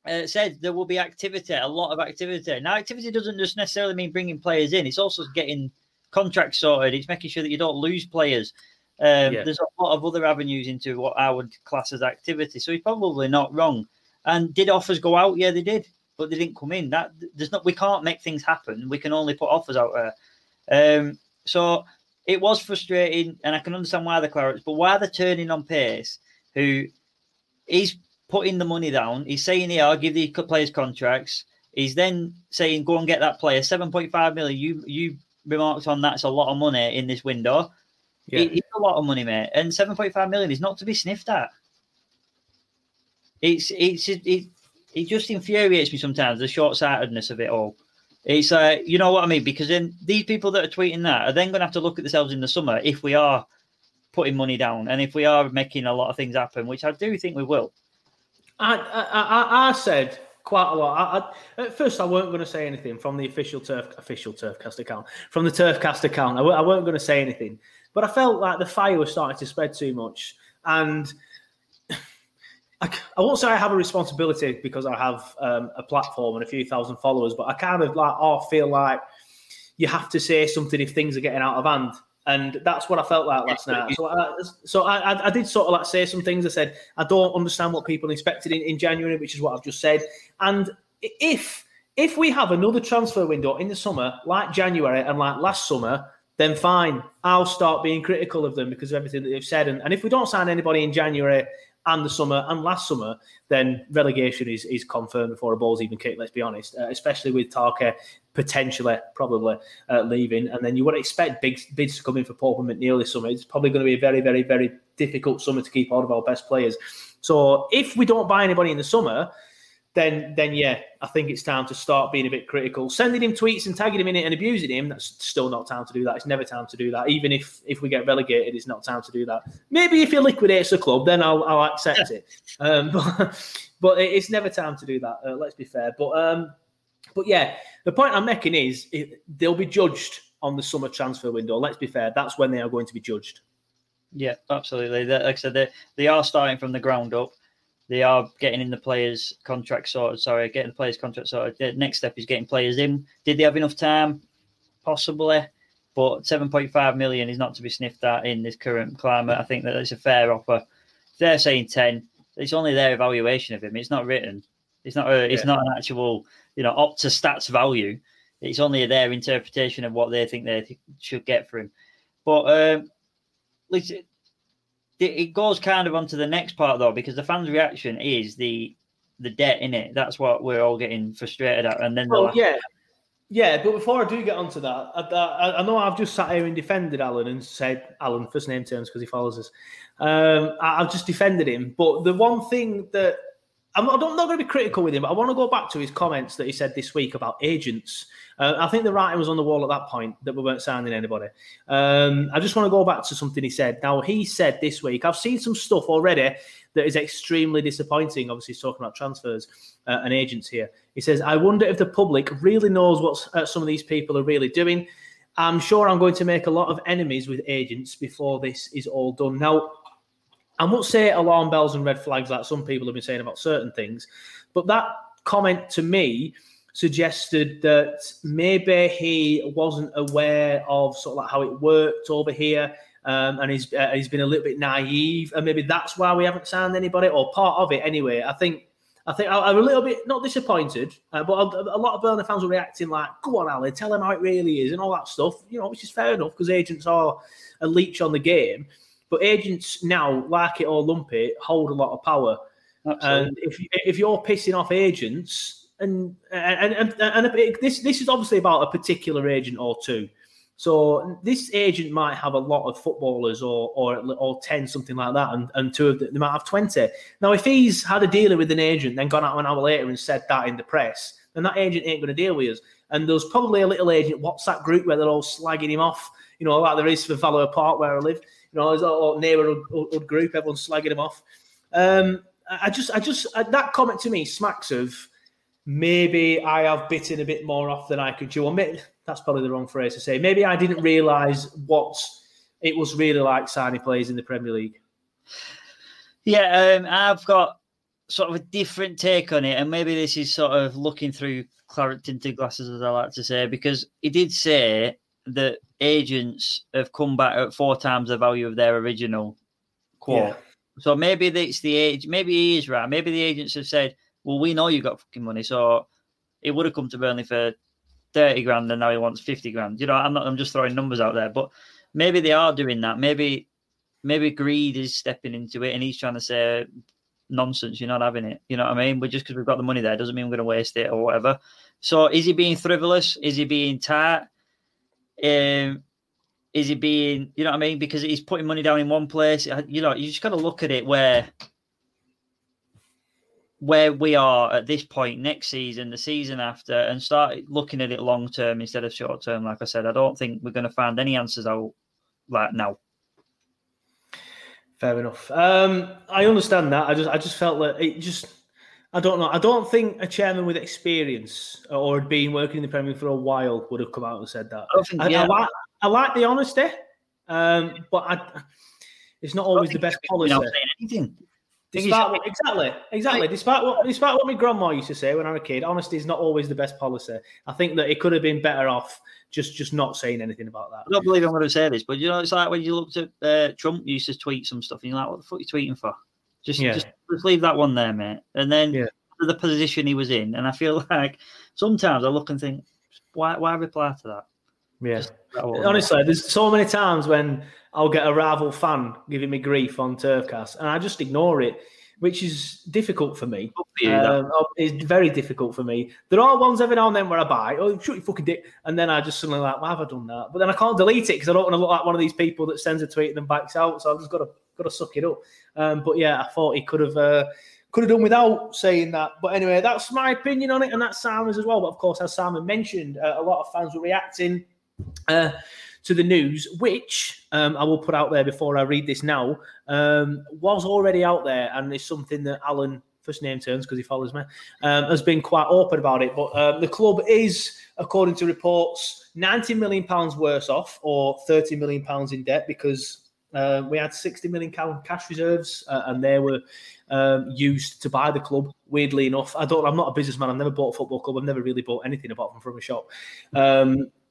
uh, said there will be activity, a lot of activity. Now, activity doesn't just necessarily mean bringing players in; it's also getting contracts sorted. It's making sure that you don't lose players. Um, Yeah. There's a lot of other avenues into what I would class as activity. So he's probably not wrong. And did offers go out? Yeah, they did, but they didn't come in. That there's not. We can't make things happen. We can only put offers out there. Um, so it was frustrating, and I can understand why the Clarets, but why they're turning on Pace, who he's putting the money down. He's saying, "Yeah, I'll give the players contracts." He's then saying, "Go and get that player." Seven point five million. You you remarked on that's a lot of money in this window. Yeah. It- it's a lot of money, mate, and seven point five million is not to be sniffed at. It's it's it, it, it just infuriates me sometimes the short sightedness of it all. It's uh, you know what I mean because then these people that are tweeting that are then going to have to look at themselves in the summer if we are putting money down and if we are making a lot of things happen, which I do think we will. I, I, I, I said quite a lot. I, I, at first, I weren't going to say anything from the official turf official Turfcast account, from the Turfcast account. I, I weren't going to say anything, but I felt like the fire was starting to spread too much, and I, I won't say I have a responsibility because I have um, a platform and a few thousand followers, but I kind of like oh, feel like you have to say something if things are getting out of hand. And that's what I felt like last night. So, I, so I, I- did sort of like say some things. I said I don't understand what people expected in, in January, which is what I've just said. And if if we have another transfer window in the summer, like January and like last summer, then fine. I'll start being critical of them because of everything that they've said. And, and if we don't sign anybody in January and the summer and last summer, then relegation is, is confirmed before a ball's even kicked, let's be honest, uh, especially with Tarke potentially, probably uh, leaving. And then you would expect big bids to come in for Pope and McNeil this summer. It's probably going to be a very, very, very difficult summer to keep all of our best players. So if we don't buy anybody in the summer, then then yeah, I think it's time to start being a bit critical. Sending him tweets and tagging him in it and abusing him, that's still not time to do that. It's never time to do that. Even if if we get relegated, it's not time to do that. Maybe if he liquidates the club, then I'll I'll accept it. Um, but but it's never time to do that. Uh, let's be fair. But um, but yeah, the point I'm making is it, they'll be judged on the summer transfer window. Let's be fair. That's when they are going to be judged. Yeah, absolutely. Like I said, they, they are starting from the ground up. They are getting in the players' contract sorted. Sorry, getting the players' contract sorted. The next step is getting players in. Did they have enough time? Possibly, but 7.5 million is not to be sniffed at in this current climate. I think that it's a fair offer. If they're saying 10, it's only their evaluation of him. It's not written. It's not. A, it's Yeah. not an actual, you know, up to stats value. It's only their interpretation of what they think they th- should get for him. But um, listen, it- it goes kind of onto the next part though, because the fans' reaction is the the debt in it. That's what we're all getting frustrated at. And then like, yeah, yeah. But before I do get onto that, I, I, I know I've just sat here and defended Alan and said Alan first name terms because he follows us. Um, I, I've just defended him. But the one thing that I'm not, I'm not going to be critical with him, but I want to go back to his comments that he said this week about agents. Uh, I think the writing was on the wall at that point that we weren't signing anybody. Um, I just want to go back to something he said. Now, he said this week, I've seen some stuff already that is extremely disappointing. Obviously, he's talking about transfers uh, and agents here. He says, I wonder if the public really knows what uh, some of these people are really doing. I'm sure I'm going to make a lot of enemies with agents before this is all done. Now, I won't say alarm bells and red flags like some people have been saying about certain things, but that comment to me suggested that maybe he wasn't aware of sort of like how it worked over here. Um, and he's uh, he's been a little bit naive, and maybe that's why we haven't signed anybody, or part of it anyway. I think I think I- I'm a little bit not disappointed, uh, but a, a lot of Burnley fans were reacting like, "Go on, Ali, tell him how it really is," and all that stuff. You know, which is fair enough because agents are a leech on the game, but agents now, like it or lump it, hold a lot of power. Absolutely. And if if you're pissing off agents, and and and, and, this this is obviously about a particular agent or two. So this agent might have a lot of footballers, or or or ten something like that, and, and two of them they might have twenty. Now, if he's had a dealer with an agent, then gone out an hour later and said that in the press, then that agent ain't going to deal with us. And there's probably a little agent WhatsApp group where they're all slagging him off, you know, like there is for Valor Park where I live. You know, a little neighborhood group, everyone's slagging him off. Um, I just, I just, uh, that comment to me smacks of maybe I have bitten a bit more off than I could chew. Or maybe, that's probably the wrong phrase to say. Maybe I didn't realise what it was really like signing players in the Premier League. Yeah, um, I've got sort of a different take on it, and maybe this is sort of looking through claret tinted glasses, as I like to say, because he did say that agents have come back at four times the value of their original quote. Yeah. So maybe it's the age. Maybe he is right. Maybe the agents have said, "Well, we know you got fucking money, so it would have come to Burnley for thirty grand, and now he wants fifty grand." You know, I'm not. I'm just throwing numbers out there, but maybe they are doing that. Maybe, maybe greed is stepping into it, and he's trying to say nonsense. You're not having it. You know what I mean? But just because we've got the money there doesn't mean we're going to waste it or whatever. So is he being frivolous? Is he being tight? Um, is he being, you know what I mean? Because he's putting money down in one place. You know, you just got to look at it where where we are at this point next season, the season after, and start looking at it long term instead of short term. Like I said, I don't think we're going to find any answers out like now. Fair enough. Um, I understand that. I just, I just felt that it just I don't know. I don't think a chairman with experience or had been working in the Premier for a while would have come out and said that. I, think, I, yeah. I, like, I like the honesty, um, but I, it's not always the best policy. anything. Despite what, exactly, exactly. Despite what, despite what my grandma used to say when I was a kid, honesty is not always the best policy. I think that it could have been better off just just not saying anything about that. I don't believe I'm going to say this, but you know, it's like when you looked at uh, Trump used to tweet some stuff, and you're like, "What the fuck are you tweeting for?" Just, yeah. just, just leave that one there, mate. And then yeah. the position he was in, and I feel like sometimes I look and think, why, why reply to that? Yeah. Honestly, there's so many times when I'll get a rival fan giving me grief on Turfcast, and I just ignore it, which is difficult for me. Um, oh, it's very difficult for me. There are ones every now and then where I buy, oh, shoot your fucking dick, and then I just suddenly like, why have I done that? But then I can't delete it because I don't want to look like one of these people that sends a tweet and then backs out. So I've just got to got to suck it up. Um, but yeah, I thought he could have uh, could have done without saying that. But anyway, that's my opinion on it, and that's Simon's as well. But of course, as Simon mentioned, uh, a lot of fans were reacting uh, to the news, which um, I will put out there before I read this now, um, was already out there, and is something that Alan. First name turns because he follows me, um, has been quite open about it. But um, the club is, according to reports, 90 million pounds worse off or 30 million pounds in debt because uh, we had 60 million pound cash reserves, uh, and they were um, used to buy the club. Weirdly enough, I don't. I'm not a businessman. I've never bought a football club. I've never really bought anything apart from from a shop.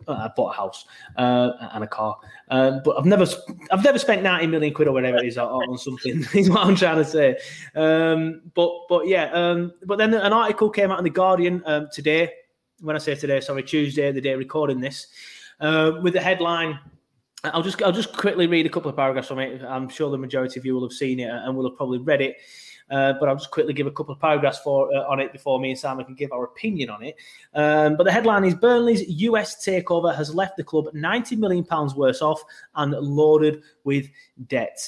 I bought a house uh, and a car, um, but I've never, I've never spent 90 million quid or whatever it is on something. is what I'm trying to say. Um, but, but yeah. Um, but then an article came out in the Guardian um, today. When I say today, sorry, Tuesday, the day recording this, uh, with the headline I'll just I'll just quickly read a couple of paragraphs from it. I'm sure the majority of you will have seen it and will have probably read it. Uh, but I'll just quickly give a couple of paragraphs for uh, on it before me and Simon can give our opinion on it. Um, but the headline is Burnley's US takeover has left the club 90 million pounds worse off and loaded with debt.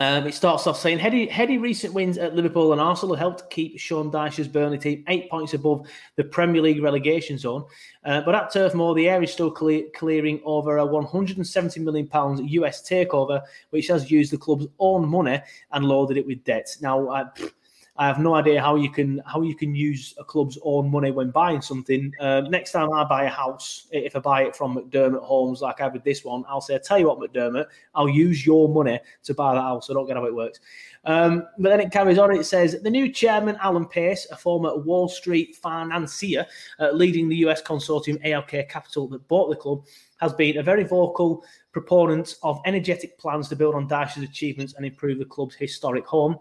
Um, it starts off saying heady, heady recent wins at Liverpool and Arsenal helped keep Sean Dyche's Burnley team eight points above the Premier League relegation zone. Uh, but at Turf Moor, the air is still clear, clearing over a 170 million pounds US takeover, which has used the club's own money and loaded it with debt. Now, uh, I have no idea how you can how you can use a club's own money when buying something. Um, next time I buy a house, if I buy it from McDermott Homes like I did this one, I'll say, tell you what, McDermott, I'll use your money to buy that house. I don't get how it works. Um, but then it carries on. It says the new chairman, Alan Pace, a former Wall Street financier uh, leading the US consortium ALK Capital that bought the club, has been a very vocal proponent of energetic plans to build on Dyche's achievements and improve the club's historic home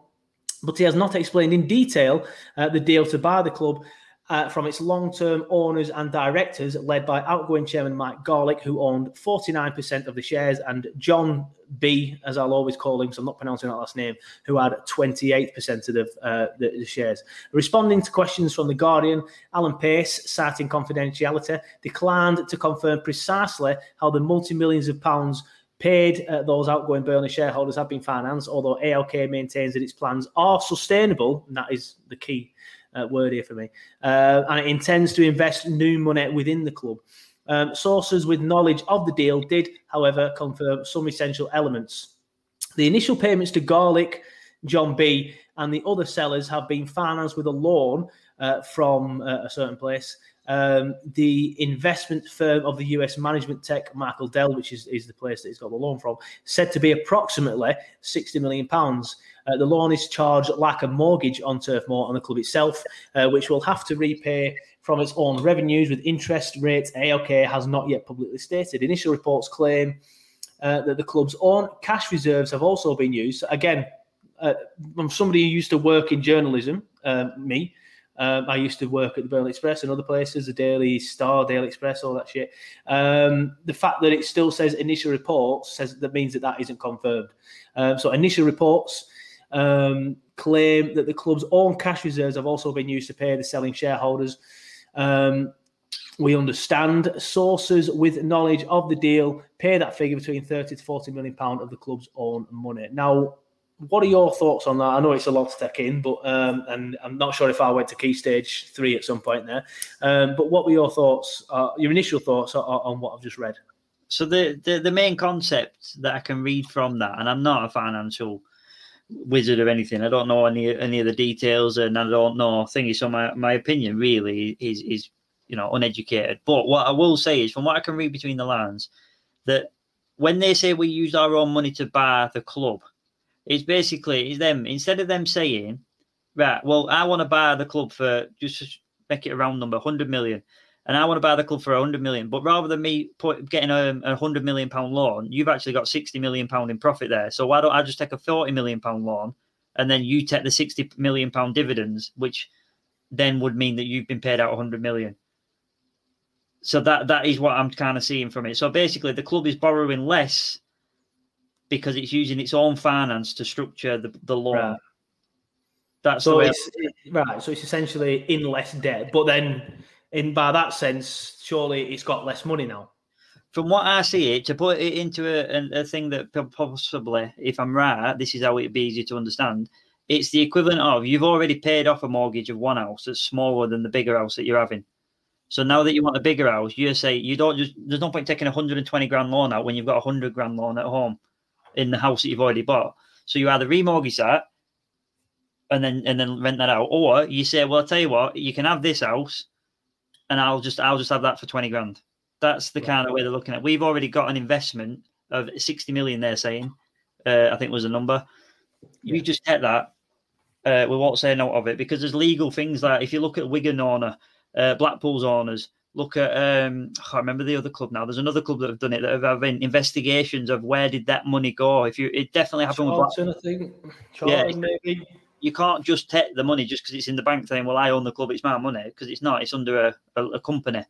but he has not explained in detail uh, the deal to buy the club uh, from its long term owners and directors, led by outgoing chairman Mike Garlick, who owned 49% of the shares, and John B, as I'll always call him, so I'm not pronouncing that last name, who had 28% of the, uh, the, the shares. Responding to questions from The Guardian, Alan Pace, citing confidentiality, declined to confirm precisely how the multi millions of pounds paid uh, those outgoing Burnley shareholders have been financed, although ALK maintains that its plans are sustainable, and that is the key uh, word here for me, uh, and it intends to invest new money within the club. Um, sources with knowledge of the deal did, however, confirm some essential elements. The initial payments to Garlick, John B, and the other sellers have been financed with a loan uh, from uh, a certain place. Um, the investment firm of the US management tech, Michael Dell, which is, is the place that he's got the loan from, said to be approximately 60 million pounds. Uh, the loan is charged like a mortgage on Turf Moor on the club itself, uh, which will have to repay from its own revenues with interest rates ALK has not yet publicly stated. Initial reports claim uh, that the club's own cash reserves have also been used. Again, uh, I'm somebody who used to work in journalism, uh, me. Um, I used to work at the Burnley Express and other places, the Daily Star, Daily Express, all that shit. Um, the fact that it still says initial reports says that means that that isn't confirmed. Um, so initial reports um, claim that the club's own cash reserves have also been used to pay the selling shareholders. Um, we understand sources with knowledge of the deal pay that figure between 30 to 40 million pound of the club's own money. Now, what are your thoughts on that? I know it's a lot to take in, but um, and I'm not sure if I went to key stage three at some point there. Um, but what were your thoughts, uh, your initial thoughts on, on, what I've just read? So the, the the main concept that I can read from that, and I'm not a financial wizard or anything. I don't know any any of the details, and I don't know thingy. So my, my opinion really is is you know uneducated. But what I will say is, from what I can read between the lines, that when they say we use our own money to buy the club, it's basically it's them instead of them saying, right, well, I want to buy the club for just make it a round number, hundred million and I want to buy the club for 100 million. But rather than me put, getting a, a 100 million pound loan, you've actually got 60 million pound in profit there. So why don't I just take a 40 million pound loan and then you take the 60 million pound dividends, which then would mean that you've been paid out 100 million. So that that is what I'm kind of seeing from it. So basically, the club is borrowing less because it's using its own finance to structure the, the loan. Right. That's so it's right. So it's essentially in less debt, but then in by that sense, surely it's got less money now. From what I see it, to put it into a, a, thing that possibly, if I'm right, this is how it'd be easy to understand. It's the equivalent of you've already paid off a mortgage of one house that's smaller than the bigger house that you're having. So now that you want a bigger house, you say you don't just there's no point taking a 120 grand loan out when you've got a hundred grand loan at home in the house that you've already bought. So you either remortgage that and then and then rent that out, or you say, well, I'll tell you what, you can have this house and I'll just I'll just have that for twenty grand. That's the kind of way they're looking at. We've already got an investment of sixty million. They're saying, uh, I think was a number. Yeah. You just get that. Uh, we won't say no of it because there's legal things like if you look at Wigan owner, uh, Blackpool's owners, look at um, I can't remember the other club now. There's another club that have done it that have having investigations of where did that money go. If you, it definitely happened Charlton, with Blackpool. I think. Charlton, yeah, maybe you can't just take the money just because it's in the bank saying, "Well, I own the club; it's my money," because it's not. It's under a, a, a company.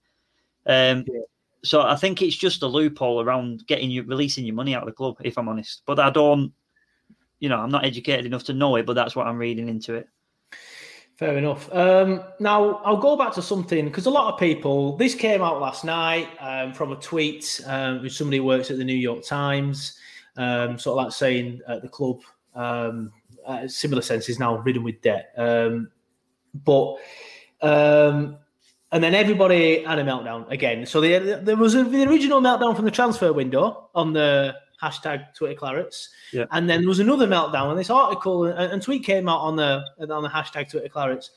Um, yeah. So I think it's just a loophole around getting you releasing your money out of the club. If I'm honest, but I don't, you know, I'm not educated enough to know it, but that's what I'm reading into it. Fair enough. Um, now I'll go back to something because a lot of people. This came out last night um, from a tweet um, with somebody who works at the New York Times, um, sort of like saying at the club um, uh, similar sense, is now ridden with debt. Um, but and then everybody had a meltdown again. So the, there was a, the original meltdown from the transfer window on the hashtag Twitter Clarets, yeah. and then there was another meltdown. And this article and, and tweet came out on the on the hashtag Twitter Clarets.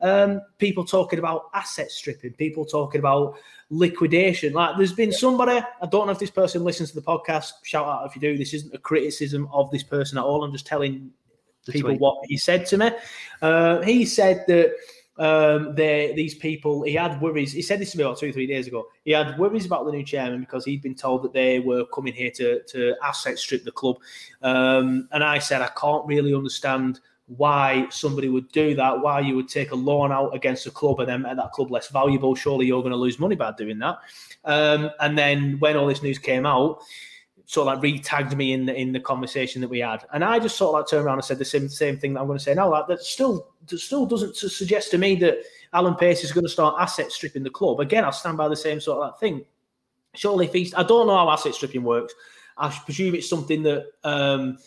Um, people talking about asset stripping, people talking about liquidation. Like there's been somebody, I don't know if this person listens to the podcast. Shout out if you do. This isn't a criticism of this person at all. I'm just telling people tweet. what he said to me. Uh, he said that um, these people, he had worries. He said this to me about two, or three days ago. He had worries about the new chairman because he'd been told that they were coming here to, to asset strip the club. Um, and I said, I can't really understand why somebody would do that, why you would take a loan out against a club and then make that club less valuable. Surely you're going to lose money by doing that. Um, and then when all this news came out, sort of like re-tagged me in the in the conversation that we had, and I just sort of like turned around and said the same same thing that I'm going to say now. Like, that still that still doesn't suggest to me that Alan Pace is going to start asset stripping the club. Again, I'll stand by the same sort of like thing. Surely, if he's, I don't know how asset stripping works. I presume it's something that um,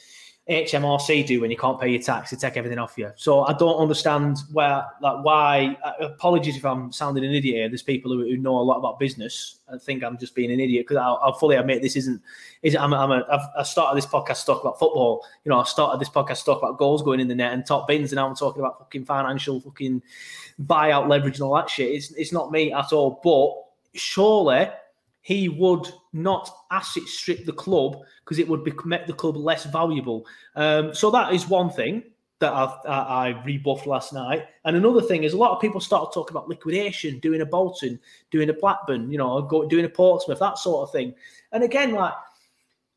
HMRC do when you can't pay your tax, they take everything off you. So I don't understand where, like, why. Uh, apologies if I'm sounding an idiot here. There's people who, who know a lot about business. I think I'm just being an idiot because I'll, I'll, fully admit this isn't. Is I'm, I'm a, I've, I started this podcast talk about football. You know, I started this podcast talk about goals going in the net and top bins, and now I'm talking about fucking financial fucking buyout leverage and all that shit. It's it's not me at all. But surely he would not asset strip the club because it would make the club less valuable. Um, so that is one thing that I, I, I, rebuffed last night. And another thing is a lot of people started talking about liquidation, doing a Bolton, doing a Blackburn, you know, go, doing a Portsmouth, that sort of thing. And again, like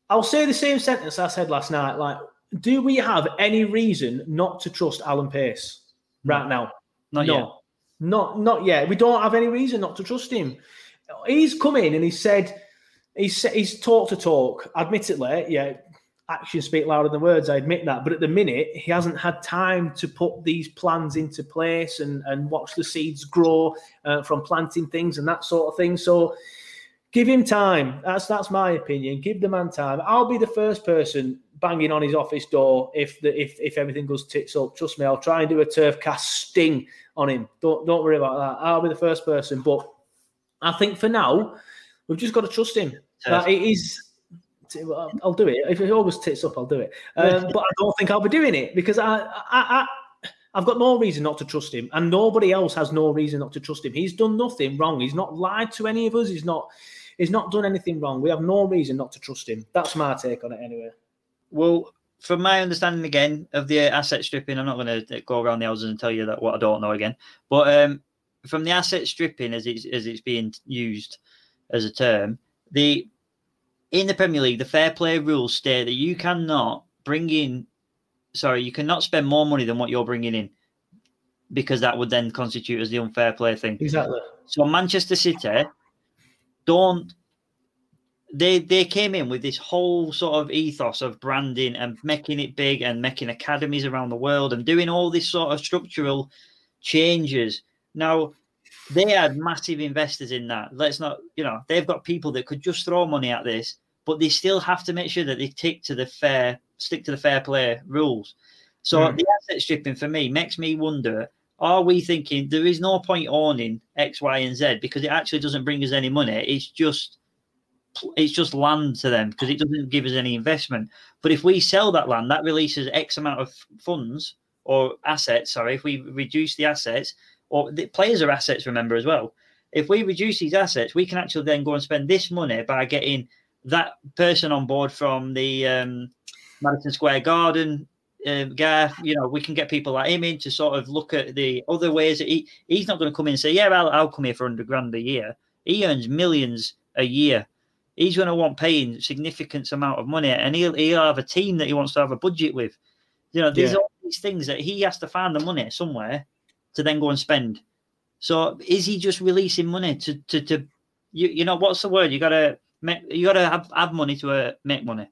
I'll say the same sentence I said last night. Like, do we have any reason not to trust Alan Pace right now? Not no, yet. Not not yet. We don't have any reason not to trust him he's come in and he said he's he's talked to talk. Admittedly, yeah, actions speak louder than words. I admit that, but at the minute he hasn't had time to put these plans into place and and watch the seeds grow uh, from planting things and that sort of thing. So. Give him time. That's that's my opinion. Give the man time. I'll be the first person banging on his office door if the if if everything goes tits up. Trust me, I'll try and do a turf cast sting on him. Don't don't worry about that. I'll be the first person. But I think for now, we've just got to trust him. That it is. I'll do it. If it always tits up, I'll do it. Um, but I don't think I'll be doing it because I, I, I, I've got no reason not to trust him, and nobody else has no reason not to trust him. He's done nothing wrong. He's not lied to any of us. He's not. He's not done anything wrong. We have no reason not to trust him. That's my take on it, anyway. Well, from my understanding again of the asset stripping, I'm not going to go around the houses and tell you that what I don't know again. But um, from the asset stripping as it's as it's being used as a term, the in the Premier League, the fair play rules state that you cannot bring in, sorry, you cannot spend more money than what you're bringing in, because that would then constitute as the unfair play thing. Exactly. So Manchester City don't. They they came in with this whole sort of ethos of branding and making it big and making academies around the world and doing all this sort of structural changes now, they had massive investors in that. Let's not, you know, they've got people that could just throw money at this, but they still have to make sure that they stick to the fair, stick to the fair play rules. So mm. the asset stripping for me makes me wonder: Are we thinking there is no point owning X, Y, and Z because it actually doesn't bring us any money? It's just it's just land to them because it doesn't give us any investment. But if we sell that land, that releases X amount of funds or assets. Sorry, if we reduce the assets, or the players are assets, remember as well. If we reduce these assets, we can actually then go and spend this money by getting that person on board from the um, Madison Square Garden uh, guy. You know, we can get people like him in to sort of look at the other ways that he, he's not going to come in and say, Yeah, I'll, I'll come here for 100 grand a year. He earns millions a year. He's going to want paying significant amount of money, and he'll, he'll have a team that he wants to have a budget with. You know, there's yeah. all these things that he has to find the money somewhere to then go and spend. So is he just releasing money to to, to you you know what's the word? You gotta make you gotta have, have money to uh, make money.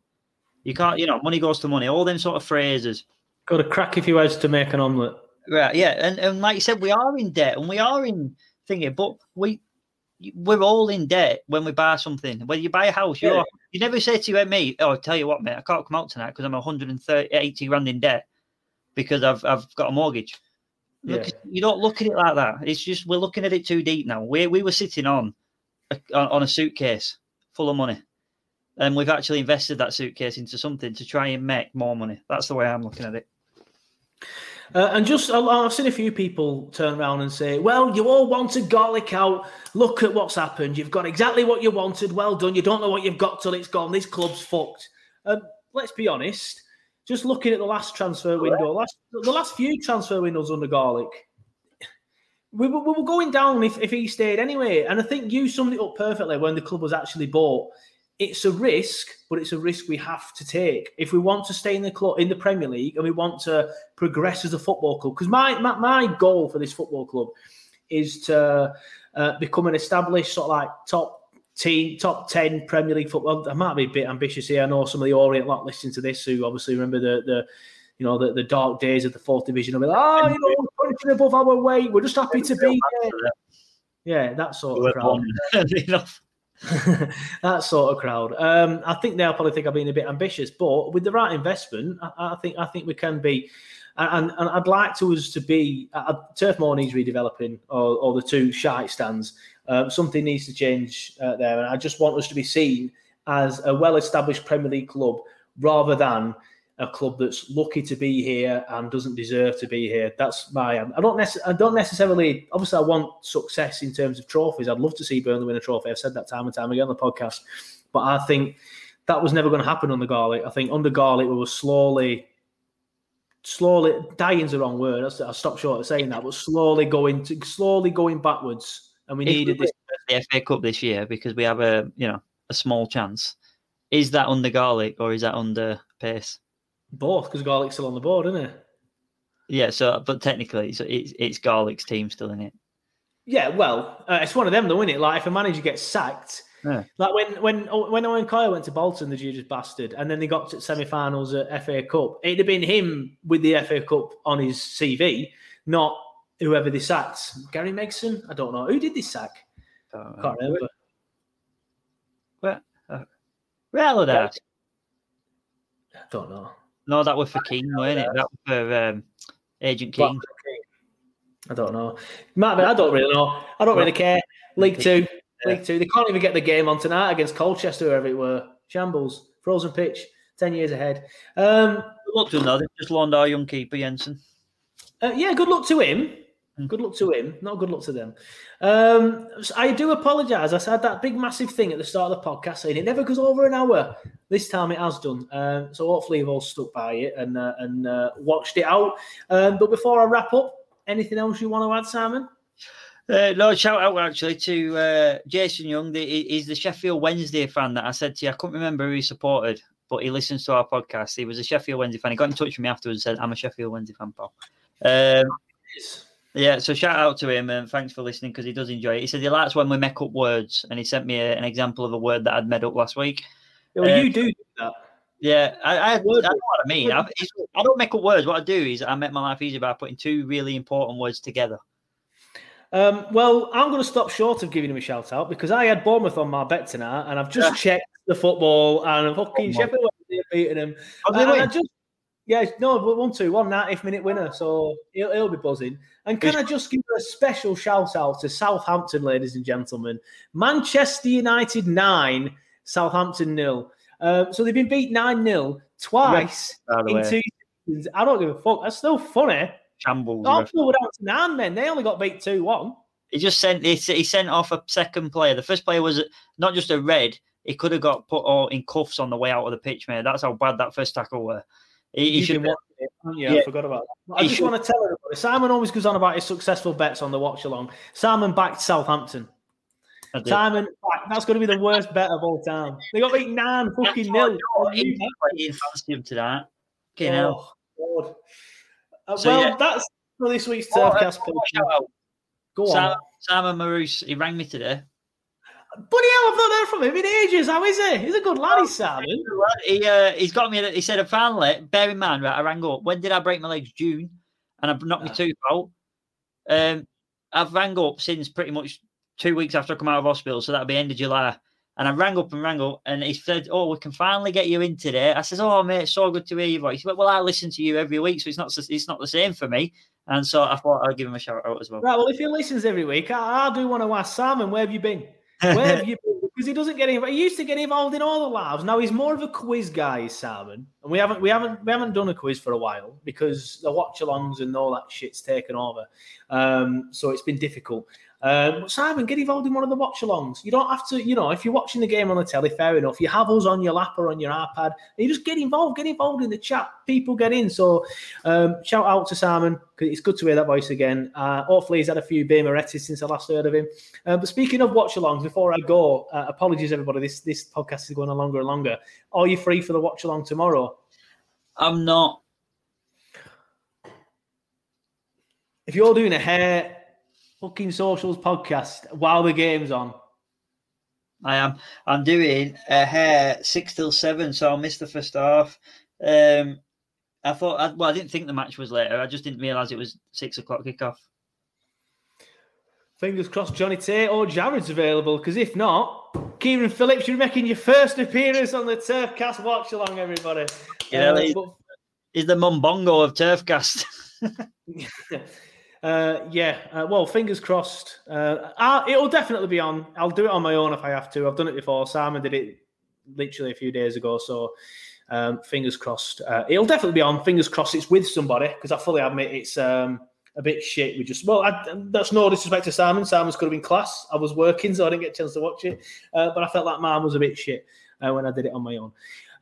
You can't you know money goes to money. All them sort of phrases. Got to crack if you heads to make an omelette. Right, yeah, and and like you said, we are in debt and we are in thinking, but we we're all in debt when we buy something. When you buy a house, you yeah. you never say to you, me, oh, tell you what, mate, I can't come out tonight because I'm 130, 80 grand in debt because I've I've got a mortgage. Look, yeah. you don't look at it like that. It's just we're looking at it too deep now. We we were sitting on a, on a suitcase full of money, and we've actually invested that suitcase into something to try and make more money. That's the way I'm looking at it. Uh, and just, I've seen a few people turn around and say, "Well, you all wanted Garlick out. Look at what's happened. You've got exactly what you wanted. Well done. You don't know what you've got till it's gone. This club's fucked." Um, let's be honest just looking at the last transfer window, last the last few transfer windows under Garlick, we were, we were going down if, if he stayed anyway. And I think you summed it up perfectly when the club was actually bought. it's a risk, but it's a risk we have to take if we want to stay in the club in the Premier League and we want to progress as a football club. Because my, my my goal for this football club is to uh, become an established sort of like top team, top ten Premier League football. I might be a bit ambitious here. I know some of the Orient lot listening to this who obviously remember the the you know the, the dark days of the fourth division. I'll be like, oh, you know, we're punching above our weight. We're just happy to be here. Yeah, that sort of crowd. that sort of crowd. Um, I think they'll probably think I'm being a bit ambitious, but with the right investment, I, I think I think we can be. And, and I'd like to us to be uh, Turf Moor needs redeveloping, or, or the two shite stands. Um, something needs to change uh, there, and I just want us to be seen as a well-established Premier League club rather than a club that's lucky to be here and doesn't deserve to be here. That's my. I don't. I don't necessarily. Obviously, I want success in terms of trophies. I'd love to see Burnley win a trophy. I've said that time and time again on the podcast. But I think that was never going to happen under Garlick. I think under Garlick we were slowly, slowly dying's the wrong word. I stopped short of saying that, but slowly going to slowly going backwards, and we If needed we this. the FA Cup this year because we have a you know a small chance. Is that under Garlick or is that under Pace? Both, because Garlick's still on the board, isn't it? Yeah, so but technically, so it's it's Garlick's team still in it. Yeah, well, uh, it's one of them, though, isn't it? Like if a manager gets sacked, Yeah. like when when when Owen Coyle went to Bolton, the Judas bastard, and then they got to semi-finals at FA Cup. It'd have been him with the FA Cup on his CV, not whoever they sacked. Gary Megson, I don't know who did this sack. Can't remember. Where, uh, that? I don't know. No, that was for King, wasn't it? That was for um, Agent King. I don't know. Might be, I don't really know. I don't really care. League Two, League Two. They can't even get the game on tonight against Colchester, whoever it were. Shambles, frozen pitch, ten years ahead. Um, Good luck to them, though. They've just loaned our young keeper Jensen. Uh, yeah, good luck to him. Good luck to him. Not good luck to them. Um, I do apologise. I said that big, massive thing at the start of the podcast saying it never goes over an hour. This time it has done. Um, so hopefully you've all stuck by it and uh, and uh, watched it out. Um, but before I wrap up, anything else you want to add, Simon? Uh, no, shout out actually to uh, Jason Young. The, he's the Sheffield Wednesday fan that I said to you. I couldn't remember who he supported, but he listens to our podcast. He was a Sheffield Wednesday fan. He got in touch with me afterwards and said, I'm a Sheffield Wednesday fan, pal. Um, yeah, so shout out to him and thanks for listening because he does enjoy it. He said he likes when we make up words and he sent me a, an example of a word that I'd made up last week. Well, Uh, you do that. Yeah, I, I, I know what I mean. I, I don't make up words. What I do is I make my life easier by putting two really important words together. Um, well, I'm going to stop short of giving him a shout out because I had Bournemouth on my bet tonight, and I've just checked the football and fucking on. Sheffield Wednesday beaten him. Oh, they and I just, yeah, no, but one two, one 90th minute winner, so he'll, he'll be buzzing. And can I just give a special shout out to Southampton, ladies and gentlemen? Manchester United nine, Southampton nil. Um, so they've been beat nine 0 twice By in way. two seasons. I don't give a fuck. That's still funny. Shambles. Arsenal were down to nine men. They only got beat two one. He just sent he, he sent off a second player. The first player was not just a red. He could have got put all in cuffs on the way out of the pitch, mate. That's how bad that first tackle were. He, he should watching it, haven't? Yeah. I forgot about that. I just should- want to tell everybody. Simon always goes on about his successful bets on the watch along. Simon backed Southampton. Simon, that's going to be the worst bet of all time. They got beat nine fucking nil. He fancy him tonight. Okay, now. Oh, God. Uh, So, well, yeah. that's for this week's Oh, Turfcast. out. Go on. Simon, Simon Maroos, he rang me today. Bloody hell, I've not heard from him in ages. How is he? He's a good lad, he's Simon. He uh, he's got me. He said, finally, bear in mind, right? I rang up. When did I break my legs? June, and I knocked my tooth out. Um, I've rang up since pretty much two weeks after I come out of hospital, so that'll be end of July. And I rang up and rang up, and he said, "Oh, we can finally get you in today." I says, "Oh, mate, it's so good to hear your voice." He went, "Well, I listen to you every week, so it's not it's not the same for me." And so I thought I'd give him a shout out as well. Right, well, if he listens every week, I, I do want to ask Simon, where have you been? Where have you been? Because he doesn't get involved. He used to get involved in all the lives. Now he's more of a quiz guy, Simon. And we haven't we haven't we haven't done a quiz for a while because the watch alongs and all that shit's taken over. Um, so it's been difficult. Um, but Simon, get involved in one of the watch-alongs. You don't have to, you know, if you're watching the game on the telly, fair enough. You have us on your lap or on your iPad. and you just get involved, get involved in the chat. People get in. So um, shout out to Simon because it's good to hear that voice again. Uh, hopefully he's had a few beer since I last heard of him. Uh, but speaking of watch-alongs, before I go, uh, apologies everybody. This this podcast is going on longer and longer. Are you free for the watch-along tomorrow? I'm not. If you're doing a hair fucking socials podcast while the game's on, I am. I'm doing a hair six till seven, so I'll miss the first half. Um, I thought, I, well, I didn't think the match was later. I just didn't realise it was six o'clock kickoff. Fingers crossed Johnny Tate or Jared's available, because if not, Kieran Phillips, you're making your first appearance on the Turfcast watch along, everybody. Yeah, Uh, he's, but- he's the Mumbongo of Turfcast. Uh, yeah, uh, well, fingers crossed. Uh, it'll definitely be on. I'll do it on my own if I have to. I've done it before. Simon did it literally a few days ago. So, um, fingers crossed. Uh, it'll definitely be on. Fingers crossed it's with somebody because I fully admit it's um, a bit shit. We just, well, I, that's no disrespect to Simon. Simon's could have been class. I was working, so I didn't get a chance to watch it. Uh, but I felt like mine was a bit shit uh, when I did it on my own.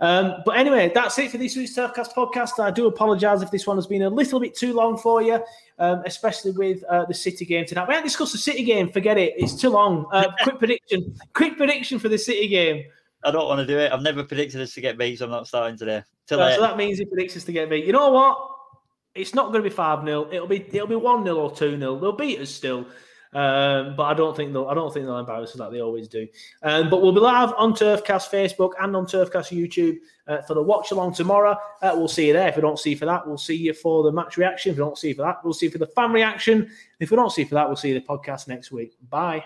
Um, but anyway, that's it for this week's Turfcast podcast. I do apologise if this one has been a little bit too long for you, um, especially with uh, the City game tonight. We haven't discussed the City game. Forget it. It's too long. Uh, quick prediction. Quick prediction for the City game. I don't want to do it. I've never predicted us to get beat, so I'm not starting today. Till so that means he predicts us to get beat. You know what? It's not going to be five 0 It'll be it'll be one 0 or two 0 They'll beat us still, um, but I don't think they'll I don't think they'll embarrass us like they always do. Um, but we'll be live on Turfcast Facebook and on Turfcast YouTube uh, for the watch along tomorrow. Uh, we'll see you there. If we don't see you for that, we'll see you for the match reaction. If we don't see you for that, we'll see you for the fan reaction. If we don't see you for that, we'll see you the podcast next week. Bye.